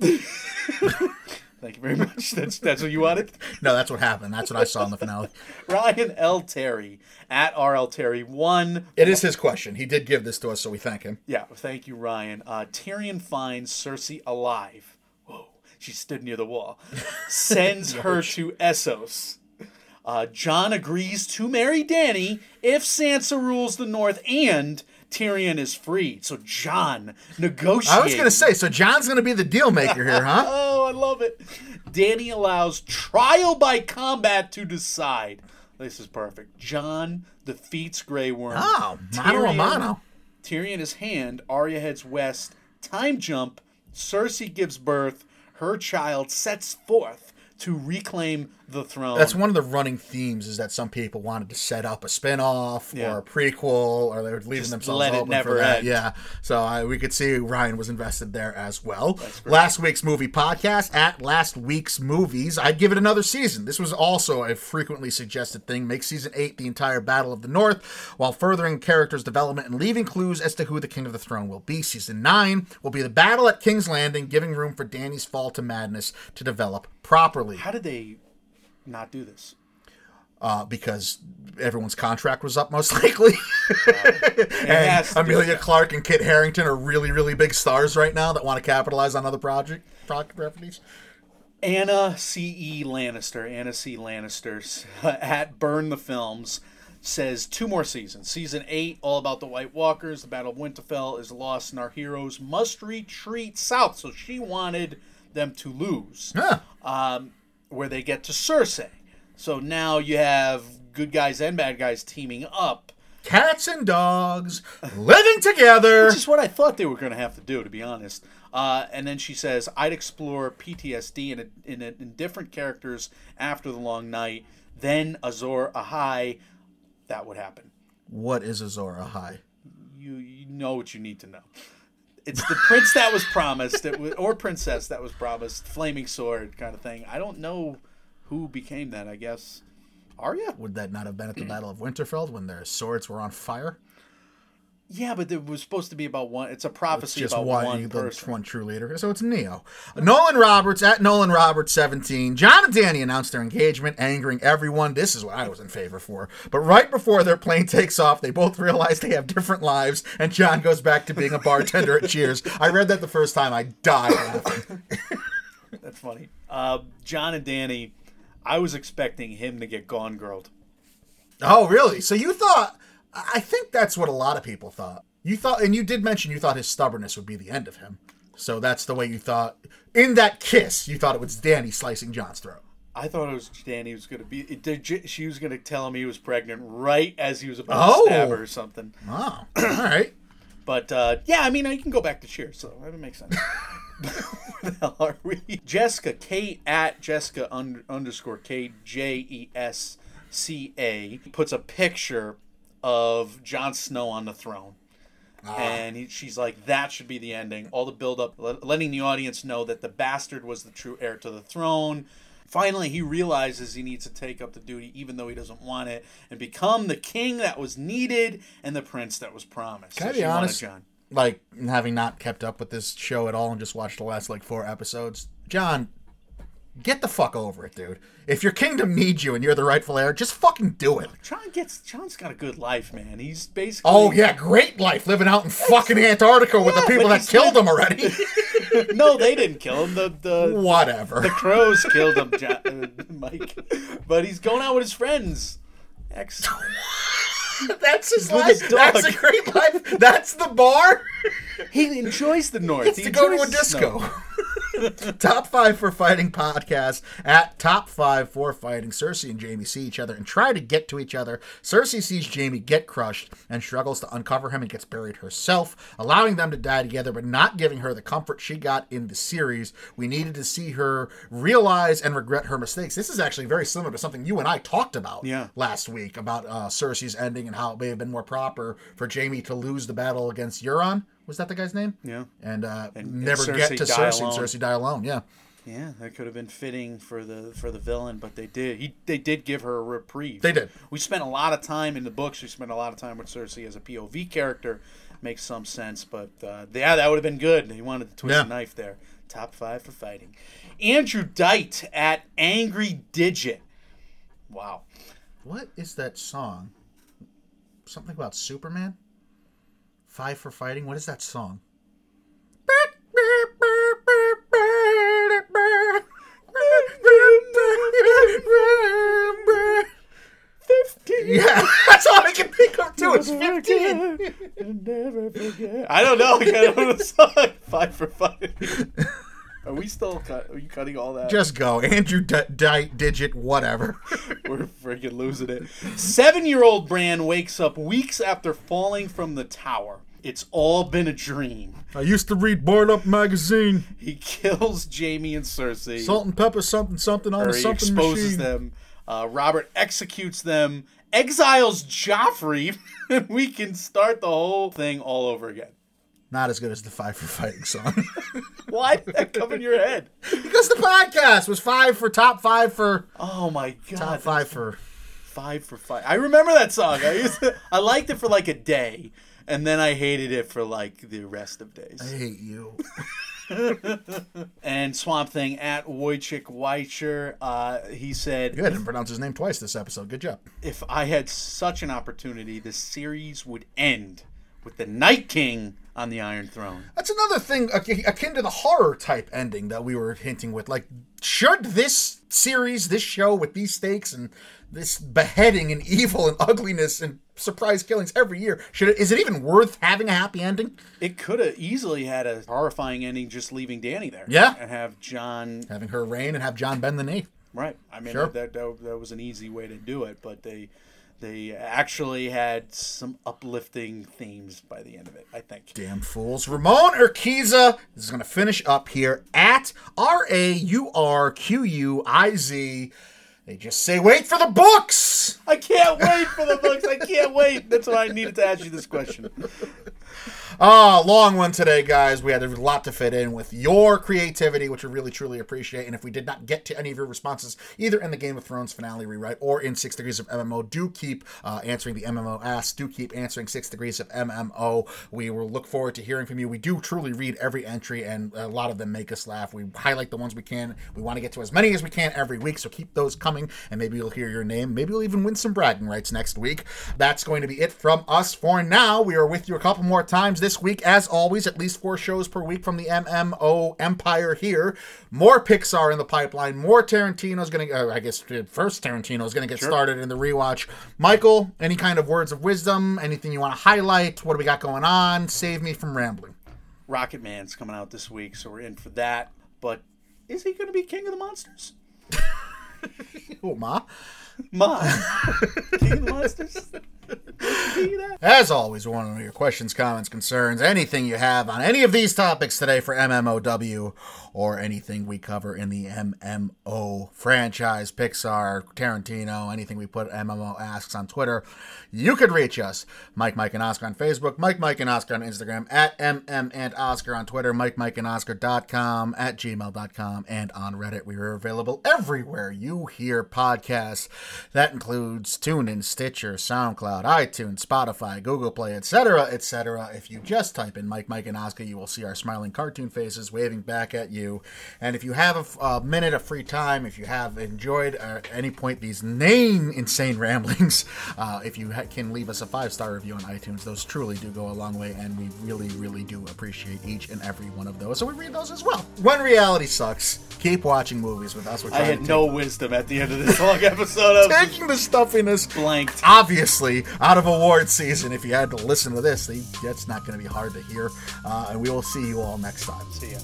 [SPEAKER 4] thank you very much. That's that's what you wanted.
[SPEAKER 3] No, that's what happened. That's what I saw in the finale.
[SPEAKER 4] Ryan L. Terry at RL Terry one.
[SPEAKER 3] It is his question. He did give this to us, so we thank him.
[SPEAKER 4] Yeah, thank you, Ryan. Uh, Tyrion finds Cersei alive. Whoa, she stood near the wall. Sends her to Essos. Uh, Jon agrees to marry Dany if Sansa rules the North and Tyrion is free. So Jon negotiates.
[SPEAKER 3] I was going to say, so Jon's going to be the deal maker here, huh?
[SPEAKER 4] Oh, I love it. Dany allows trial by combat to decide. This is perfect. John defeats Grey Worm.
[SPEAKER 3] Oh, mano a mano.
[SPEAKER 4] Tyrion is hand. Arya heads west. Time jump. Cersei gives birth. Her child sets forth to reclaim the throne.
[SPEAKER 3] That's one of the running themes is that some people wanted to set up a spin-off
[SPEAKER 4] Yeah.
[SPEAKER 3] or a prequel or they were leaving
[SPEAKER 4] Just
[SPEAKER 3] themselves
[SPEAKER 4] let it
[SPEAKER 3] open
[SPEAKER 4] never
[SPEAKER 3] for that.
[SPEAKER 4] end.
[SPEAKER 3] Yeah. So I, we could see Ryan was invested there as well. Last week's movie podcast at last week's movies. I'd give it another season. This was also a frequently suggested thing. Make season 8 the entire Battle of the North while furthering characters development and leaving clues as to who the king of the throne will be. Season 9 will be the battle at King's Landing, giving room for Dany's fall to madness to develop properly.
[SPEAKER 4] How did they not do this?
[SPEAKER 3] uh, because everyone's contract was up most likely. and
[SPEAKER 4] has.
[SPEAKER 3] Emilia Clarke and Kit Harington are really, really big stars right now that want to capitalize on other project project properties.
[SPEAKER 4] Anna C. E. Lannister, Anna C. Lannister at Burn the Films says two more seasons. Season eight, all about the White Walkers. The Battle of Winterfell is lost, and our heroes must retreat south. So she wanted them to lose,
[SPEAKER 3] Huh.
[SPEAKER 4] um, where they get to Cersei. So now you have good guys and bad guys teaming up.
[SPEAKER 3] Cats and dogs living together.
[SPEAKER 4] Which is what I thought they were going to have to do, to be honest. Uh, and then she says, "I'd explore PTSD in a, in, a, in different characters after the long night. Then Azor Ahai, that would happen.
[SPEAKER 3] What is Azor Ahai?
[SPEAKER 4] You you know what you need to know. It's the prince that was promised, was, or princess that was promised, flaming sword kind of thing. I don't know who became that. I guess Arya.
[SPEAKER 3] Would that not have been at the Battle of Winterfell when their swords were on fire?
[SPEAKER 4] Yeah, but it was supposed to be about one. It's a
[SPEAKER 3] It's
[SPEAKER 4] prophecy
[SPEAKER 3] just
[SPEAKER 4] about
[SPEAKER 3] one,
[SPEAKER 4] one
[SPEAKER 3] the
[SPEAKER 4] person.
[SPEAKER 3] one true leader. So it's Neo. Nolan Roberts at Nolan Roberts 17. Jon and Dany announced their engagement, angering everyone. This is what I was in favor for. But right before their plane takes off, they both realize they have different lives, and Jon goes back to being a bartender at Cheers. I read that the first time. I died laughing.
[SPEAKER 4] That's funny. Uh, Jon and Dany, I was expecting him to get gone girled.
[SPEAKER 3] Oh, really? So you thought? I think that's what a lot of people thought. You thought, and you did mention you thought his stubbornness would be the end of him. So that's the way you thought. In that kiss, you thought it was Dany slicing Jon's throat.
[SPEAKER 4] I thought it was Dany was going to be. It, did- she was going to tell him he was pregnant right as he was about
[SPEAKER 3] Oh.
[SPEAKER 4] to stab her or something.
[SPEAKER 3] Oh, all right.
[SPEAKER 4] But uh, yeah, I mean, you can go back to cheers, so that makes sense. Where the hell are we? Jessica Kate at Jessica un- underscore K J E S C A puts a picture of Jon Snow on the throne. Ah. And he, she's like, that should be the ending. All the build up, letting the audience know that the bastard was the true heir to the throne. Finally, he realizes he needs to take up the duty, even though he doesn't want it, and become the king that was needed and the prince that was promised.
[SPEAKER 3] Can I be honest?
[SPEAKER 4] Jon.
[SPEAKER 3] Like having not kept up with this show at all and just watched the last like four episodes, Jon, get the fuck over it, dude. If your kingdom needs you and you're the rightful heir, just fucking do it.
[SPEAKER 4] Jon gets Jon's got a good life, man. He's basically
[SPEAKER 3] Oh yeah, great life living out in fucking Antarctica with the people that killed him already.
[SPEAKER 4] no, they didn't kill him. The the
[SPEAKER 3] Whatever.
[SPEAKER 4] the crows killed him, John, uh, Mike. But he's going out with his friends. Ex-
[SPEAKER 3] That's his
[SPEAKER 4] with
[SPEAKER 3] life.
[SPEAKER 4] his.
[SPEAKER 3] That's a great life. That's the bar.
[SPEAKER 4] he enjoys the north.
[SPEAKER 3] Gets
[SPEAKER 4] He
[SPEAKER 3] to go to a
[SPEAKER 4] enjoys the snow.
[SPEAKER 3] disco. top five for fighting podcast at top five for fighting. Cersei and Jaime see each other and try to get to each other. Cersei sees Jaime get crushed and struggles to uncover him and gets buried herself, allowing them to die together, but not giving her the comfort she got in the series. We needed to see her realize and regret her mistakes. This is actually very similar to something you and I talked about
[SPEAKER 4] Yeah.
[SPEAKER 3] last week about uh, Cersei's ending and how it may have been more proper for Jaime to lose the battle against Euron. Was that the guy's name?
[SPEAKER 4] Yeah.
[SPEAKER 3] And, uh,
[SPEAKER 4] And-
[SPEAKER 3] never
[SPEAKER 4] and
[SPEAKER 3] get to Cersei
[SPEAKER 4] alone.
[SPEAKER 3] Cersei die alone. Yeah.
[SPEAKER 4] Yeah, that could have been fitting for the for the villain, but they did. He they did give her a reprieve.
[SPEAKER 3] They did.
[SPEAKER 4] We spent a lot of time in the books. We spent a lot of time with Cersei as a POV character. Makes some sense, but uh, yeah, that would have been good. He wanted to twist
[SPEAKER 3] Yeah.
[SPEAKER 4] the knife there. Top five for fighting. Andrew Dite at Angry Digit. Wow.
[SPEAKER 3] What is that song? Something about Superman? Five for fighting? What is that song? Yeah, that's all I can think of too. It's 15.
[SPEAKER 4] Never forget. I don't know. I don't know the song. Five for five. Are we still cut? Are you cutting all that?
[SPEAKER 3] Just go. Andrew D- Di- Digit, whatever.
[SPEAKER 4] We're freaking losing it. Seven year old Bran wakes up weeks after falling from the tower. It's all been a dream.
[SPEAKER 3] I used to read Board Up magazine.
[SPEAKER 4] He kills Jaime and Cersei.
[SPEAKER 3] Salt and pepper, something, something on
[SPEAKER 4] or
[SPEAKER 3] a
[SPEAKER 4] he
[SPEAKER 3] something
[SPEAKER 4] exposes
[SPEAKER 3] machine.
[SPEAKER 4] them. Uh, Robert executes them, exiles Joffrey, and we can start the whole thing all over again.
[SPEAKER 3] Not as good as the Five for Fighting song.
[SPEAKER 4] Why did that come in your head?
[SPEAKER 3] because the podcast was five for top five for
[SPEAKER 4] Oh my god!
[SPEAKER 3] top five for.
[SPEAKER 4] Five for five. I remember that song. I used to, I liked it for like a day, and then I hated it for like the rest of days.
[SPEAKER 3] I hate you.
[SPEAKER 4] And Swamp Thing at Wojciech Weicher, uh, he said,
[SPEAKER 3] Good. I didn't pronounce his name twice this episode. Good job.
[SPEAKER 4] if I had such an opportunity, the series would end with the Night King on the Iron Throne.
[SPEAKER 3] That's another thing akin to the horror type ending that we were hinting with. Like, should this series, this show with these stakes and this beheading and evil and ugliness and surprise killings every year, should it, is it even worth having a happy ending?
[SPEAKER 4] It could have easily had a horrifying ending just leaving Dany there.
[SPEAKER 3] Yeah.
[SPEAKER 4] And have Jon.
[SPEAKER 3] Having her reign and have Jon bend the knee.
[SPEAKER 4] Right. I mean,
[SPEAKER 3] Sure.
[SPEAKER 4] that, that, that was an easy way to do it, but they. They actually had some uplifting themes by the end of it, I think.
[SPEAKER 3] Damn fools. Ramon Urquiza is going to finish up here at R A U R Q U I Z. They just say, wait for the books.
[SPEAKER 4] I can't wait for the books. I can't wait. That's why I needed to ask you this question.
[SPEAKER 3] Ah, long one today, guys. We had a lot to fit in with your creativity, which we really truly appreciate. And if we did not get to any of your responses, either in the Game of Thrones finale rewrite or in Six Degrees of MMO, do keep uh, answering the MMO asks. Do keep answering Six Degrees of MMO. We will look forward to hearing from you. We do truly read every entry, and a lot of them make us laugh. We highlight the ones we can. We want to get to as many as we can every week, so keep those coming, and maybe you'll hear your name. Maybe you'll even win some bragging rights next week. That's going to be it from us for now. We are with you a couple more times this week, as always, at least four shows per week from the MMO Empire here. More Pixar in the pipeline. More Tarantino's going to, uh, I guess, first Tarantino is going to get started in the rewatch. Michael, any kind of words of wisdom? Anything you want to highlight? What do we got going on? Save me from rambling.
[SPEAKER 4] Rocketman's coming out this week, so we're in for that. But is he going to be King of the Monsters?
[SPEAKER 3] Oh, ma.
[SPEAKER 4] Ma. King of the Monsters?
[SPEAKER 3] As always, we want to know your questions, comments, concerns, anything you have on any of these topics today for MMOW or anything we cover in the MMO franchise, Pixar, Tarantino, anything we put MMO Asks on Twitter. You could reach us, Mike, Mike, and Oscar on Facebook, Mike, Mike, and Oscar on Instagram, at MM and Oscar on Twitter, Mike, Mike, and Oscar.com, at gmail.com, and on Reddit. We are available everywhere you hear podcasts. That includes TuneIn, Stitcher, SoundCloud, iTunes, Spotify, Google Play, etc., etc. If you just type in Mike, Mike, and Oscar, you will see our smiling cartoon faces waving back at you. And if you have a minute of free time, if you have enjoyed uh, at any point these name insane ramblings, uh, if you ha- can leave us a five star review on iTunes, those truly do go a long way, and we really, really do appreciate each and every one of those. So we read those as well. When reality sucks, keep watching movies with us. We're
[SPEAKER 4] I had no wisdom at the end of this long episode. I was
[SPEAKER 3] take- taking the stuffiness
[SPEAKER 4] blanked.
[SPEAKER 3] obviously out of award season. If you had to listen to this, that's not going to be hard to hear. Uh, and we will see you all next time.
[SPEAKER 4] See ya.